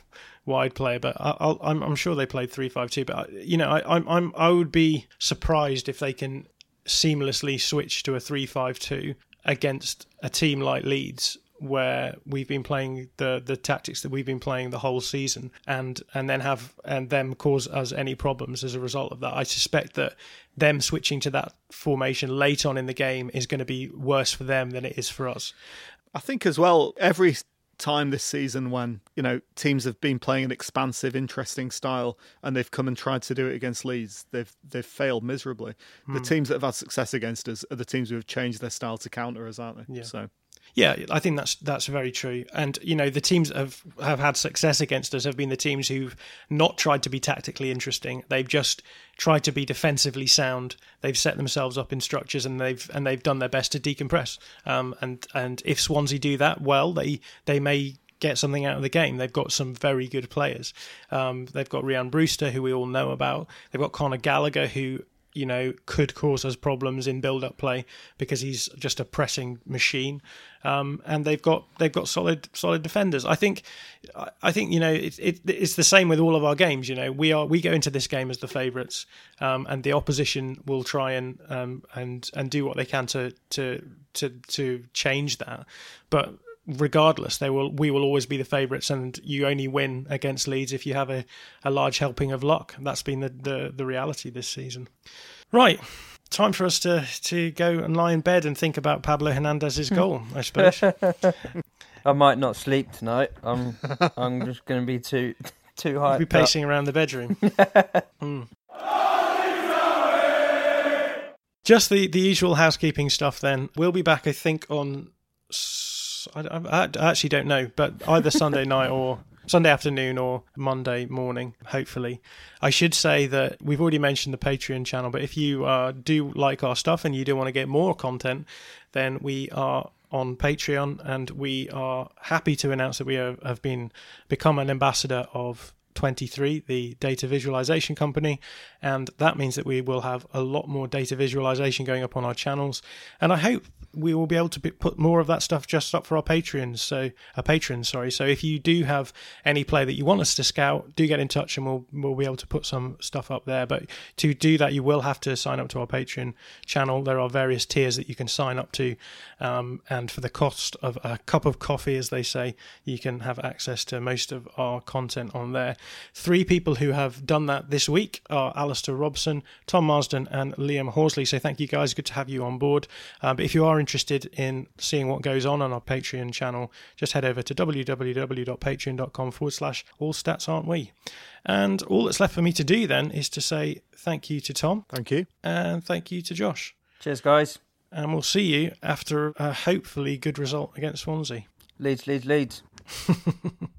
[SPEAKER 1] wide player, but I, am I'm sure they played three five two. But uh, you know, I, I'm I'm I would be surprised if they can seamlessly switch to a three five two against a team like Leeds where we've been playing the the tactics that we've been playing the whole season and and then have and them cause us any problems as a result of that i suspect that them switching to that formation late on in the game is going to be worse for them than it is for us
[SPEAKER 3] i think as well every time this season when you know teams have been playing an expansive, interesting style, and they've come and tried to do it against Leeds. They've they've failed miserably. The hmm. teams that have had success against us are the teams who have changed their style to counter us, aren't they?
[SPEAKER 1] Yeah.
[SPEAKER 3] So
[SPEAKER 1] yeah, I think that's that's very true. And you know, the teams have have had success against us have been the teams who've not tried to be tactically interesting. They've just tried to be defensively sound. They've set themselves up in structures and they've and they've done their best to decompress. Um, and and if Swansea do that well, they they may get something out of the game. They've got some very good players. Um, they've got Rhian Brewster, who we all know about. They've got Conor Gallagher, who you know, could cause us problems in build-up play because he's just a pressing machine. Um, and they've got they've got solid solid defenders. I think I think you know it, it, it's the same with all of our games. You know, we are we go into this game as the favourites, um, and the opposition will try and um, and and do what they can to to to to change that. But regardless, they will we will always be the favourites, and you only win against Leeds if you have a, a large helping of luck. That's been the, the, the reality this season. Right, time for us to to go and lie in bed and think about Pablo Hernandez's goal. [laughs] I suppose.
[SPEAKER 2] I might not sleep tonight. I'm [laughs] I'm just going to be too [laughs] too high.
[SPEAKER 1] Be pacing up. around the bedroom. mm. Just the, the usual housekeeping stuff. Then we'll be back. I think on I, I, I actually don't know, but either Sunday [laughs] night or Sunday afternoon or Monday morning, hopefully. I should say that we've already mentioned the Patreon channel, but if you uh, do like our stuff and you do want to get more content, then we are on Patreon and we are happy to announce that we have been become an ambassador of 23, the data visualization company, and that means that we will have a lot more data visualization going up on our channels. And I hope we will be able to put more of that stuff just up for our patrons. So, our patrons, sorry. So, if you do have any play that you want us to scout, do get in touch, and we'll we'll be able to put some stuff up there. But to do that, you will have to sign up to our Patreon channel. There are various tiers that you can sign up to, um, and for the cost of a cup of coffee, as they say, you can have access to most of our content on there. Three people who have done that this week are Alistair Robson, Tom Marsden, and Liam Horsley. So, thank you guys. Good to have you on board. Uh, but if you are interested in seeing what goes on on our Patreon channel, just head over to www.patreon.com forward slash all stats aren't we. And all that's left for me to do then is to say thank you to Tom.
[SPEAKER 3] Thank you.
[SPEAKER 1] And thank you to Josh.
[SPEAKER 2] Cheers, guys.
[SPEAKER 1] And we'll see you after a hopefully good result against Swansea.
[SPEAKER 2] Leeds, Leeds, Leeds. [laughs]